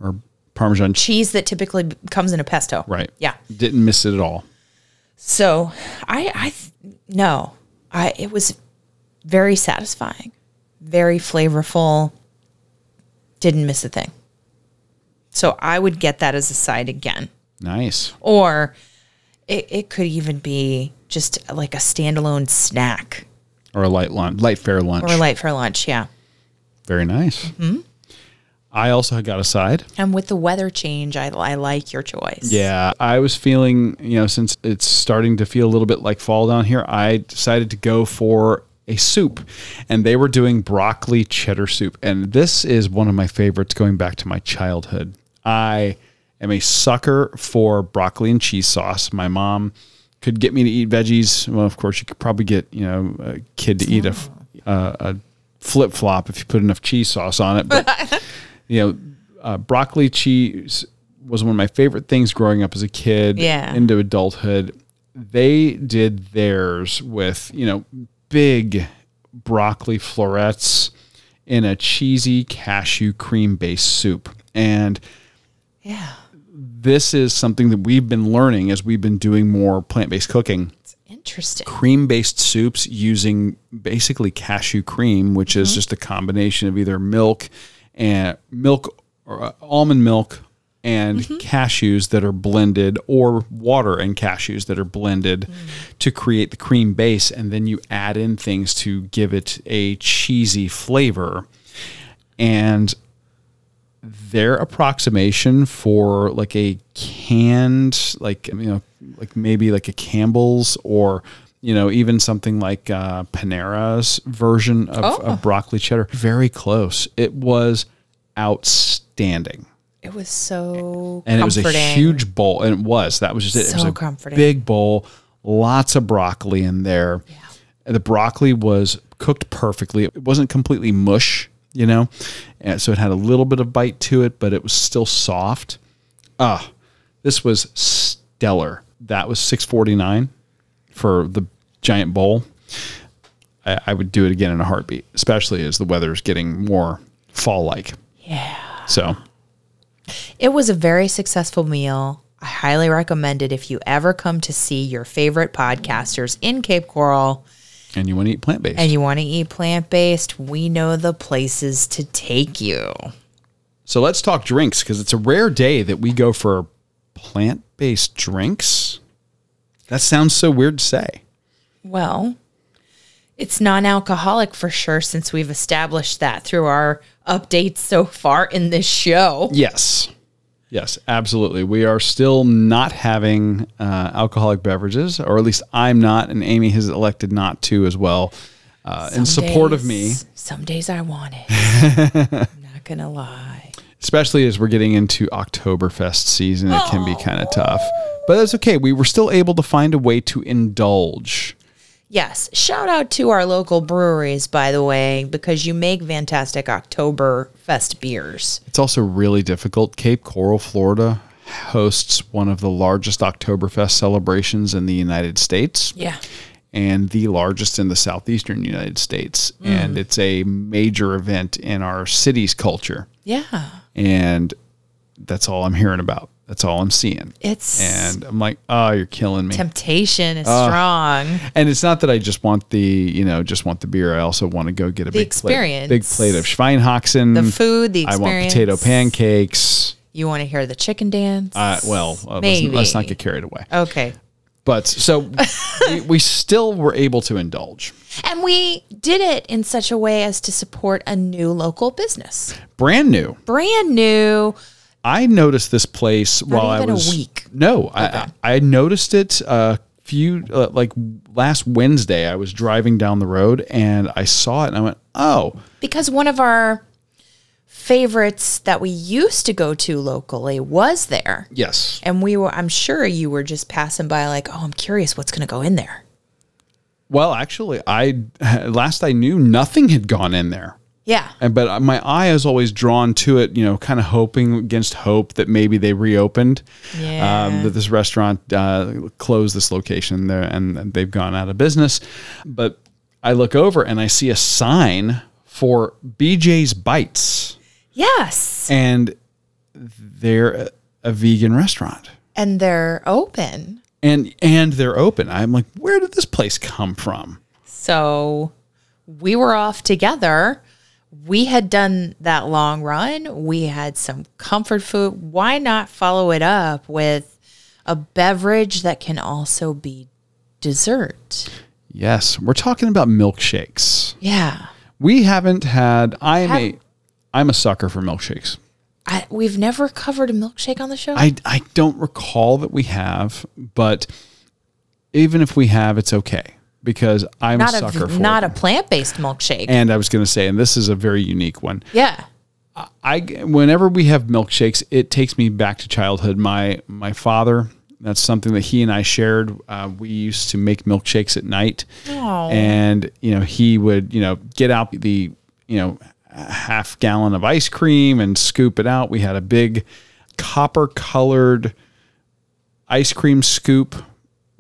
or Parmesan cheese. cheese that typically comes in a pesto. Right. Yeah. Didn't miss it at all. So I, I, no, I, it was very satisfying, very flavorful. Didn't miss a thing. So I would get that as a side again. Nice. Or it, it could even be just like a standalone snack Or a light lunch, light fair lunch. or light for lunch. Yeah. Very nice. Mm-hmm. I also got a side. And with the weather change, I, I like your choice. Yeah, I was feeling, you know, since it's starting to feel a little bit like fall down here, I decided to go for a soup. And they were doing broccoli cheddar soup. And this is one of my favorites going back to my childhood. I am a sucker for broccoli and cheese sauce. My mom could get me to eat veggies. Well, of course, you could probably get, you know, a kid to eat a, uh, a flip flop if you put enough cheese sauce on it. But [LAUGHS] you know, uh, broccoli cheese was one of my favorite things growing up as a kid Yeah. into adulthood. They did theirs with, you know, big broccoli florets in a cheesy cashew cream based soup. And Yeah. this is something that we've been learning as we've been doing more plant based cooking It's Interesting. cream based soups using basically cashew cream, which is just a combination of either milk and milk or uh, almond milk and cashews that are blended or water and cashews that are blended to create the cream base and then you add in things to give it a cheesy flavor. And their approximation for like a canned, like you know, like maybe like a Campbell's or you know even something like uh, Panera's version of, Oh. of broccoli cheddar, very close. It was outstanding It was so and comforting. it was a huge bowl and it was that was just it. it was a comforting. big bowl lots of broccoli in there and the broccoli was cooked perfectly it wasn't completely mush you know and so it had a little bit of bite to it but it was still soft ah this was stellar that was 649 for the giant bowl I, I would do it again in a heartbeat especially as the weather's getting more fall like Yeah. so It was a very successful meal. I highly recommend it if you ever come to see your favorite podcasters in Cape Coral and you want to eat plant-based and you want to eat plant based. We know the places to take you. So let's talk drinks because it's a rare day that we go for plant based drinks. That sounds so weird to say. Well, it's non alcoholic for sure since we've established that through our updates so far in this show. Yes. Yes, absolutely. We are still not having uh, alcoholic beverages, or at least I'm not, and Amy has elected not to as well. Uh, in support of me, Some days I want it. I'm [LAUGHS] not going to lie. Especially as we're getting into Oktoberfest season, it can be oh. kind of tough. But that's okay. We were still able to find a way to indulge. Yes. Shout out to our local breweries, by the way, because you make fantastic Oktoberfest beers. It's also really difficult. Cape Coral, Florida hosts one of the largest Oktoberfest celebrations in the United States Yeah. and the largest in the southeastern United States. And mm. it's a major event in our city's culture. Yeah. And that's all I'm hearing about. That's all I'm seeing. It's And I'm like, oh, you're killing me. temptation is strong. And it's not that I just want the, you know, just want the beer. I also want to go get a big experience. plate, big plate of Schweinhaxen. The food, the I want potato pancakes. You want to hear the chicken dance? Uh, well, uh, let's, Maybe. let's not get carried away. okay. But so we, we still were able to indulge. And we did it in such a way as to support a new local business. Brand new. Brand new. I noticed this place while even I a was week. No, I, I I noticed it a few uh, like last Wednesday. I was driving down the road and I saw it and I went, "Oh, Because one of our favorites that we used to go to locally was there. yes." And we were, I'm sure you were just passing by, like, oh, I'm curious what's going to go in there. Well, actually, I [LAUGHS] last I knew nothing had gone in there. Yeah. And but my eye is always drawn to it, you know, kind of hoping against hope that maybe they reopened. Yeah. Um, that this restaurant uh, closed this location there and they've gone out of business. But I look over and I see a sign for BJ's Bites, Yes. and they're a, a vegan restaurant. And they're open. And and they're open. I'm like, where did this place come from? So we were off together. We had done that long run. We had some comfort food. Why not follow it up with a beverage that can also be dessert? Yes, we're talking about milkshakes. Yeah. We haven't had. I am Have- a. I'm a sucker for milkshakes. I, we've never covered a milkshake on the show. I I don't recall that we have, but even if we have, it's okay because I'm not a a sucker for not a plant based milkshake. And I was going to say, and this is a very unique one. yeah. I whenever we have milkshakes, it takes me back to childhood. My my father. That's something that he and I shared. Uh, we used to make milkshakes at night, Aw. and you know he would you know get out the you know half gallon of ice cream and scoop it out. We had a big copper colored ice cream scoop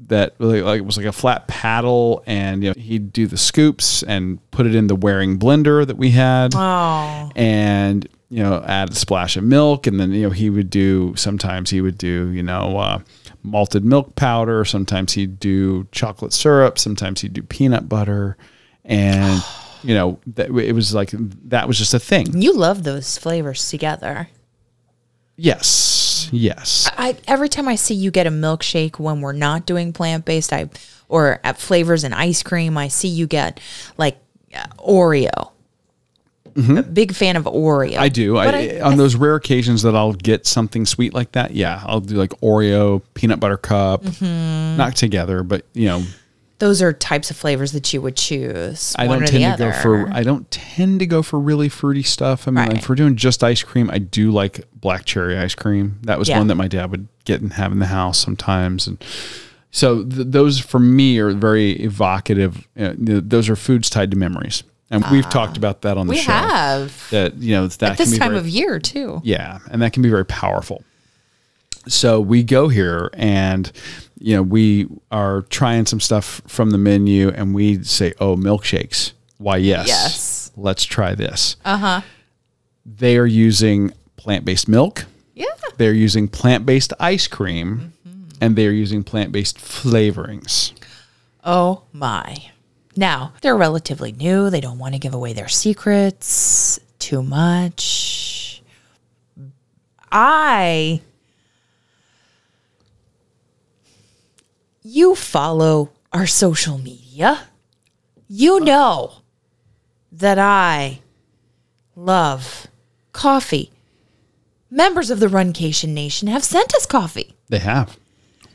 that really like it was like a flat paddle and you know he'd do the scoops and put it in the Waring blender that we had. Oh. and you know add a splash of milk and then you know he would do sometimes he would do you know uh, malted milk powder. Sometimes he'd do chocolate syrup. Sometimes he'd do peanut butter. And [SIGHS] [SIGHS] [SIGHS] you know that it was like that was just a thing You love those flavors together. yes yes I every time I see you get a milkshake when we're not doing plant based, I or at flavors and ice cream, I see you get like uh, Oreo. A big fan of Oreo. Mm-hmm. I do. But I, on those rare occasions that I'll get something sweet like that, yeah, I'll do like Oreo, peanut butter cup, Mm-hmm. not together, but you know, those are types of flavors that you would choose. I don't tend to go for. I don't tend to go for really fruity stuff. I mean, Right. if we're doing just ice cream, I do like black cherry ice cream. That was Yeah. one that my dad would get and have in the house sometimes, and so th- those for me are very evocative. Uh, those are foods tied to memories, and we've talked about that on the Ah. we show. have that you know that at this can be time very, of year too. yeah, and that can be very powerful. So we go here and you know, we are trying some stuff from the menu and we say, "Oh, milkshakes. Why yes. Yes. Let's try this." Uh-huh. They are using plant-based milk. Yeah. They're using plant-based ice cream and they're using plant-based flavorings. Oh my. Now, they're relatively new. They don't want to give away their secrets too much. I. You follow our social media. You know that I love coffee. Members of the Runcation Nation have sent us coffee. They have.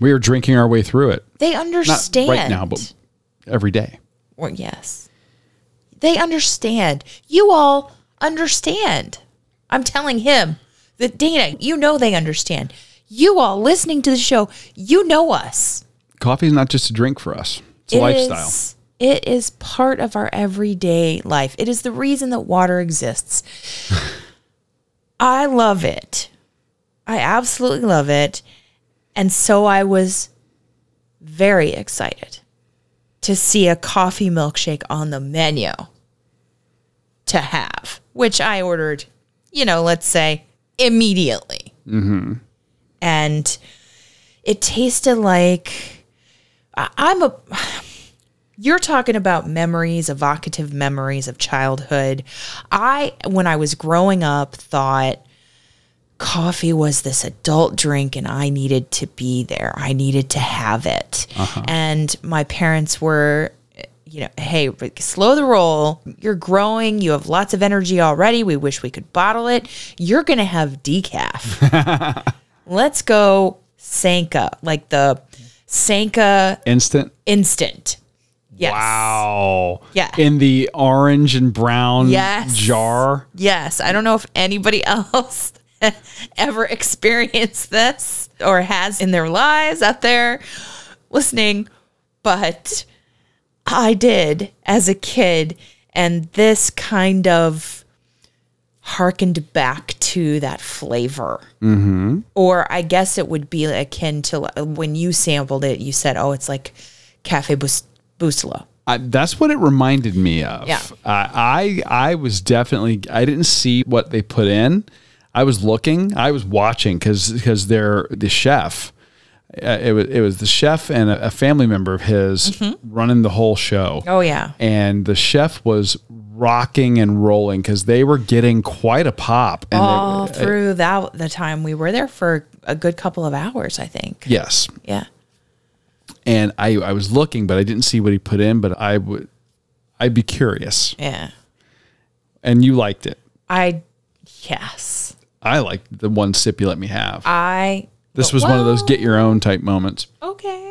We are drinking our way through it. They Not understand. right now, but every day. or yes. They understand. You all understand. I'm telling him that Dana, you know they understand. You all listening to the show, you know us. Coffee is not just a drink for us. It's a It lifestyle. is- it is part of our everyday life. It is the reason that water exists. [LAUGHS] I love it. I absolutely love it. And so I was very excited to see a coffee milkshake on the menu to have, which I ordered, you know, let's say immediately. Mm-hmm. And it tasted like I- I'm a. You're talking about memories, evocative memories of childhood. I, when I was growing up, thought coffee was this adult drink and I needed to be there. I needed to have it. Uh-huh. And my parents were, you know, hey, slow the roll. You're growing. You have lots of energy already. We wish we could bottle it. You're going to have decaf. [LAUGHS] Let's go Sanka, like the Sanka Instant. instant. Yes. Wow. Yeah. In the orange and brown Yes. jar. Yes. I don't know if anybody [LAUGHS] else ever experienced this or has in their lives out there listening, but I did as a kid. And this kind of harkened back to that flavor. Mm-hmm. Or I guess it would be akin to when you sampled it, you said, oh, it's like Cafe Bus-. I, that's what it reminded me of. Yeah. I, I I was definitely I didn't see what they put in. I was looking. I was watching because because they're the chef. Uh, it was it was the chef and a, a family member of his running the whole show. Mm-hmm. Oh, yeah. And the chef was rocking and rolling because they were getting quite a pop. And they- all through that the time we were there for a good couple of hours, I think. yes, Yeah. and I I was looking, but I didn't see what he put in. But I would I'd be curious. Yeah. And you liked it. I yes. I liked the one sip you let me have. I This was one of those get your own type moments. Okay.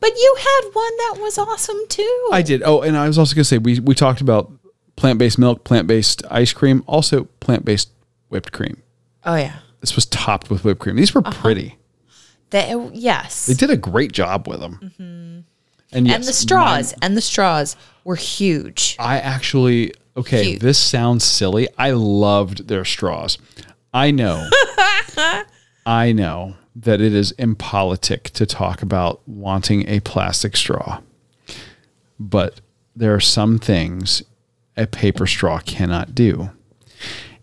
But you had one that was awesome too. I did. Oh, and I was also going to say we we talked about plant-based milk, plant-based ice cream, also plant-based whipped cream. oh yeah. This was topped with whipped cream. These were Uh-huh. pretty. They, yes. They did a great job with them. And yes, and the straws and the straws were huge. I actually okay. Huge. This sounds silly. I loved their straws. I know. [LAUGHS] I know that it is impolitic to talk about wanting a plastic straw, but there are some things a paper straw cannot do.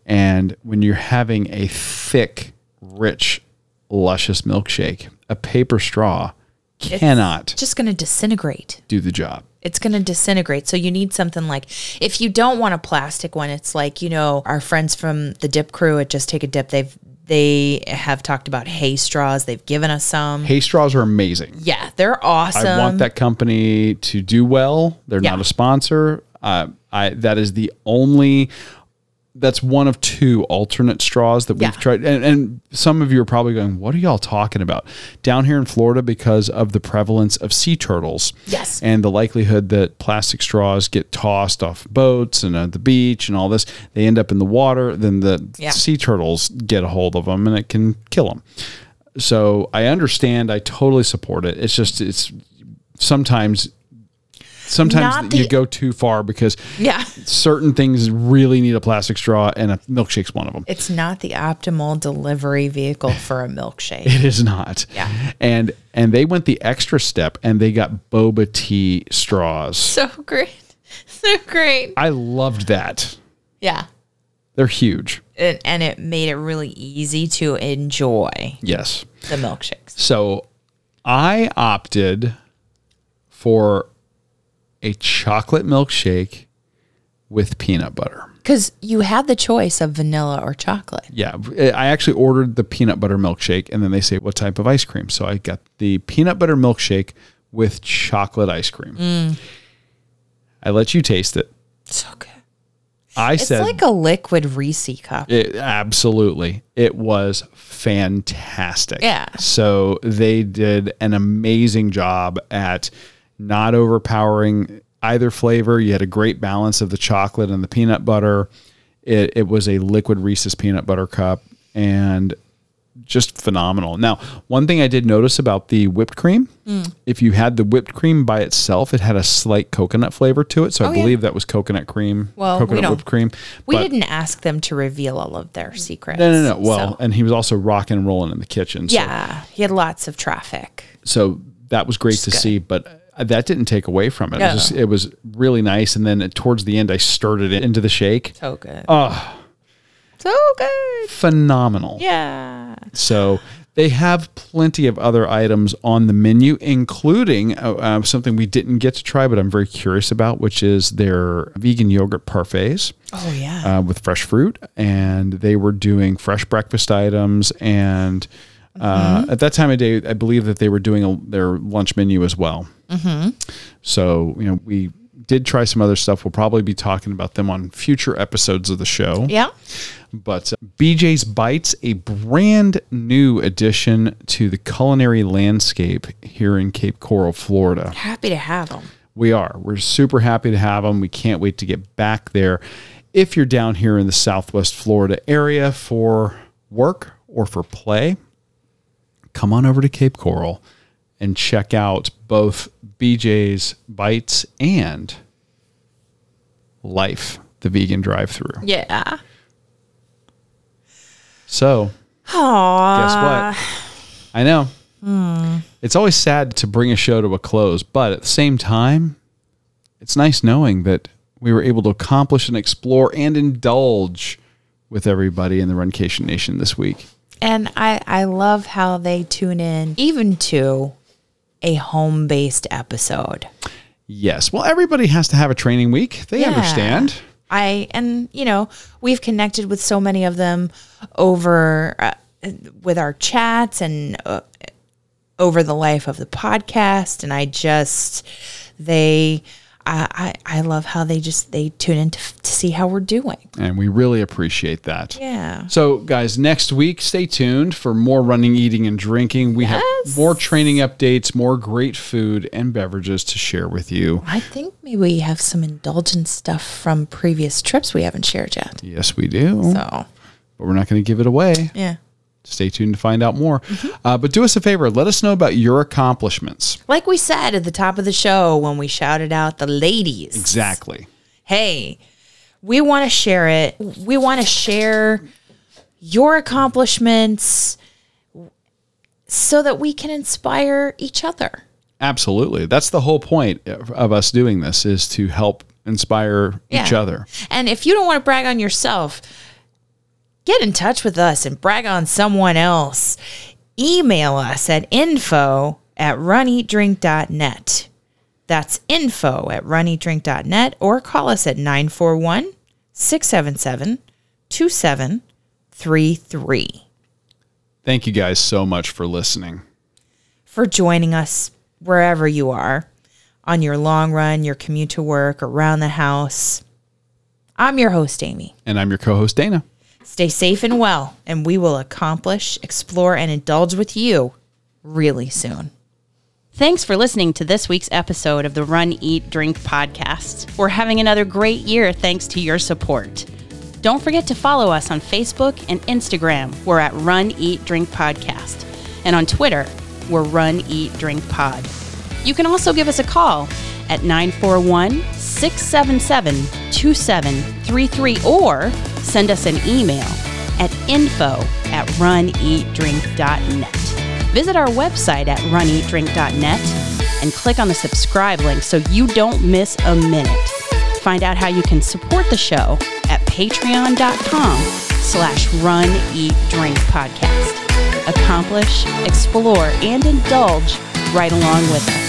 And when you're having a thick, rich, luscious milkshake, a paper straw cannot it's Just going to disintegrate. do the job. it's going to disintegrate. So you need something like if you don't want a plastic one, it's like, you know, our friends from the dip crew at Just Take a Dip, they've they have talked about hay straws. They've given us some. Hay straws are amazing. Yeah, they're awesome. I want that company to do well. They're Yeah. not a sponsor. Uh, I that is the only that's one of two alternate straws that we've Yeah. tried. And, and some of you are probably going, what are y'all talking about? Down here in Florida, because of the prevalence of sea turtles. Yes. And the likelihood that plastic straws get tossed off boats and at the beach and all this, they end up in the water, then the Yeah. sea turtles get a hold of them and it can kill them. So I understand. I totally support it. It's just, it's sometimes. Sometimes Not you go too far because Yeah. certain things really need a plastic straw, and a milkshake's one of them. It's not the optimal delivery vehicle for a milkshake. [LAUGHS] It is not. Yeah. And and they went the extra step, and they got boba tea straws. so great. [LAUGHS] So great. I loved that. Yeah. They're huge. It, and it made it really easy to enjoy Yes. the milkshakes. So I opted for a chocolate milkshake with peanut butter. Because you had the choice of vanilla or chocolate. Yeah, I actually ordered the peanut butter milkshake, and then they say what type of ice cream. So I got the peanut butter milkshake with chocolate ice cream. Mm. I let you taste it. So good. I It's said, like a liquid Reese cup. it, absolutely, it was fantastic. Yeah. So they did an amazing job at not overpowering either flavor. You had a great balance of the chocolate and the peanut butter. It, it was a liquid Reese's peanut butter cup and just phenomenal. Now, one thing I did notice about the whipped cream, Mm. if you had the whipped cream by itself, it had a slight coconut flavor to it. So I Oh, yeah. believe that was coconut cream, Well, coconut don't- whipped cream. We But- didn't ask them to reveal all of their secrets. no, no, no. Well, so- and he was also rocking and rolling in the kitchen. So, yeah, he had lots of traffic. so that was great to see, but that didn't take away from it. It, was just, it was really nice. And then towards the end, I stirred it into the shake. So good. Oh, so good. Phenomenal. Yeah. So they have plenty of other items on the menu, including uh, uh, something we didn't get to try, but I'm very curious about, which is their vegan yogurt parfaits. Oh yeah. uh, with fresh fruit, and they were doing fresh breakfast items. And uh, at that time of day, I believe that they were doing a, their lunch menu as well. Mm-hmm. So you know, we did try some other stuff. We'll probably be talking about them on future episodes of the show. yeah. But uh, BJ's Bites, a brand new addition to the culinary landscape here in Cape Coral, Florida. Happy to have them. We are. We're super happy to have them. We can't wait to get back there. If you're down here in the Southwest Florida area for work or for play, come on over to Cape Coral and check out both BJ's Bites and Life, the vegan drive through. Yeah. So, Aww. guess what? I know. Hmm. It's always sad to bring a show to a close, but at the same time, it's nice knowing that we were able to accomplish and explore and indulge with everybody in the Runcation Nation this week. And I, I love how they tune in even to a home based episode. Yes. Well, everybody has to have a training week. They Yeah. understand. I and you know we've connected with so many of them over uh, with our chats and uh, over the life of the podcast, and I just they I I, I love how they just they tune in to, to see how we're doing. And we really appreciate that. Yeah. So, guys, next week, stay tuned for more running, eating, and drinking. We Yes. have more training updates, more great food and beverages to share with you. I think maybe we have some indulgent stuff from previous trips we haven't shared yet. Yes, we do. So but we're not going to give it away. yeah. Stay tuned to find out more. Uh, but do us a favor, let us know about your accomplishments. Like we said at the top of the show when we shouted out the ladies. Exactly. hey, we want to share it. We want to share your accomplishments so that we can inspire each other. Absolutely. That's the whole point of of us doing this is to help inspire each other. And if you don't want to brag on yourself, get in touch with us and brag on someone else. Email us at info at runeatdrink.net. That's info at runeatdrink.net or call us at 941 677 2733. Thank you guys so much for listening. for joining us wherever you are on your long run, your commute to work, around the house. I'm your host, Amy. And I'm your co host, Dana. Stay safe and well, and we will accomplish, explore, and indulge with you really soon. Thanks for listening to this week's episode of the Run, Eat, Drink podcast. We're having another great year thanks to your support. Don't forget to follow us on Facebook and Instagram. We're at Run, Eat, Drink Podcast. And on Twitter, we're Run, Eat, Drink Pod. You can also give us a call at 941 677 2733 or send us an email at info at runeatdrink.net. Visit our website at runeatdrink.net and click on the subscribe link so you don't miss a minute. Find out how you can support the show at patreon.com slash run eat drink podcast. Accomplish, explore, and indulge right along with us.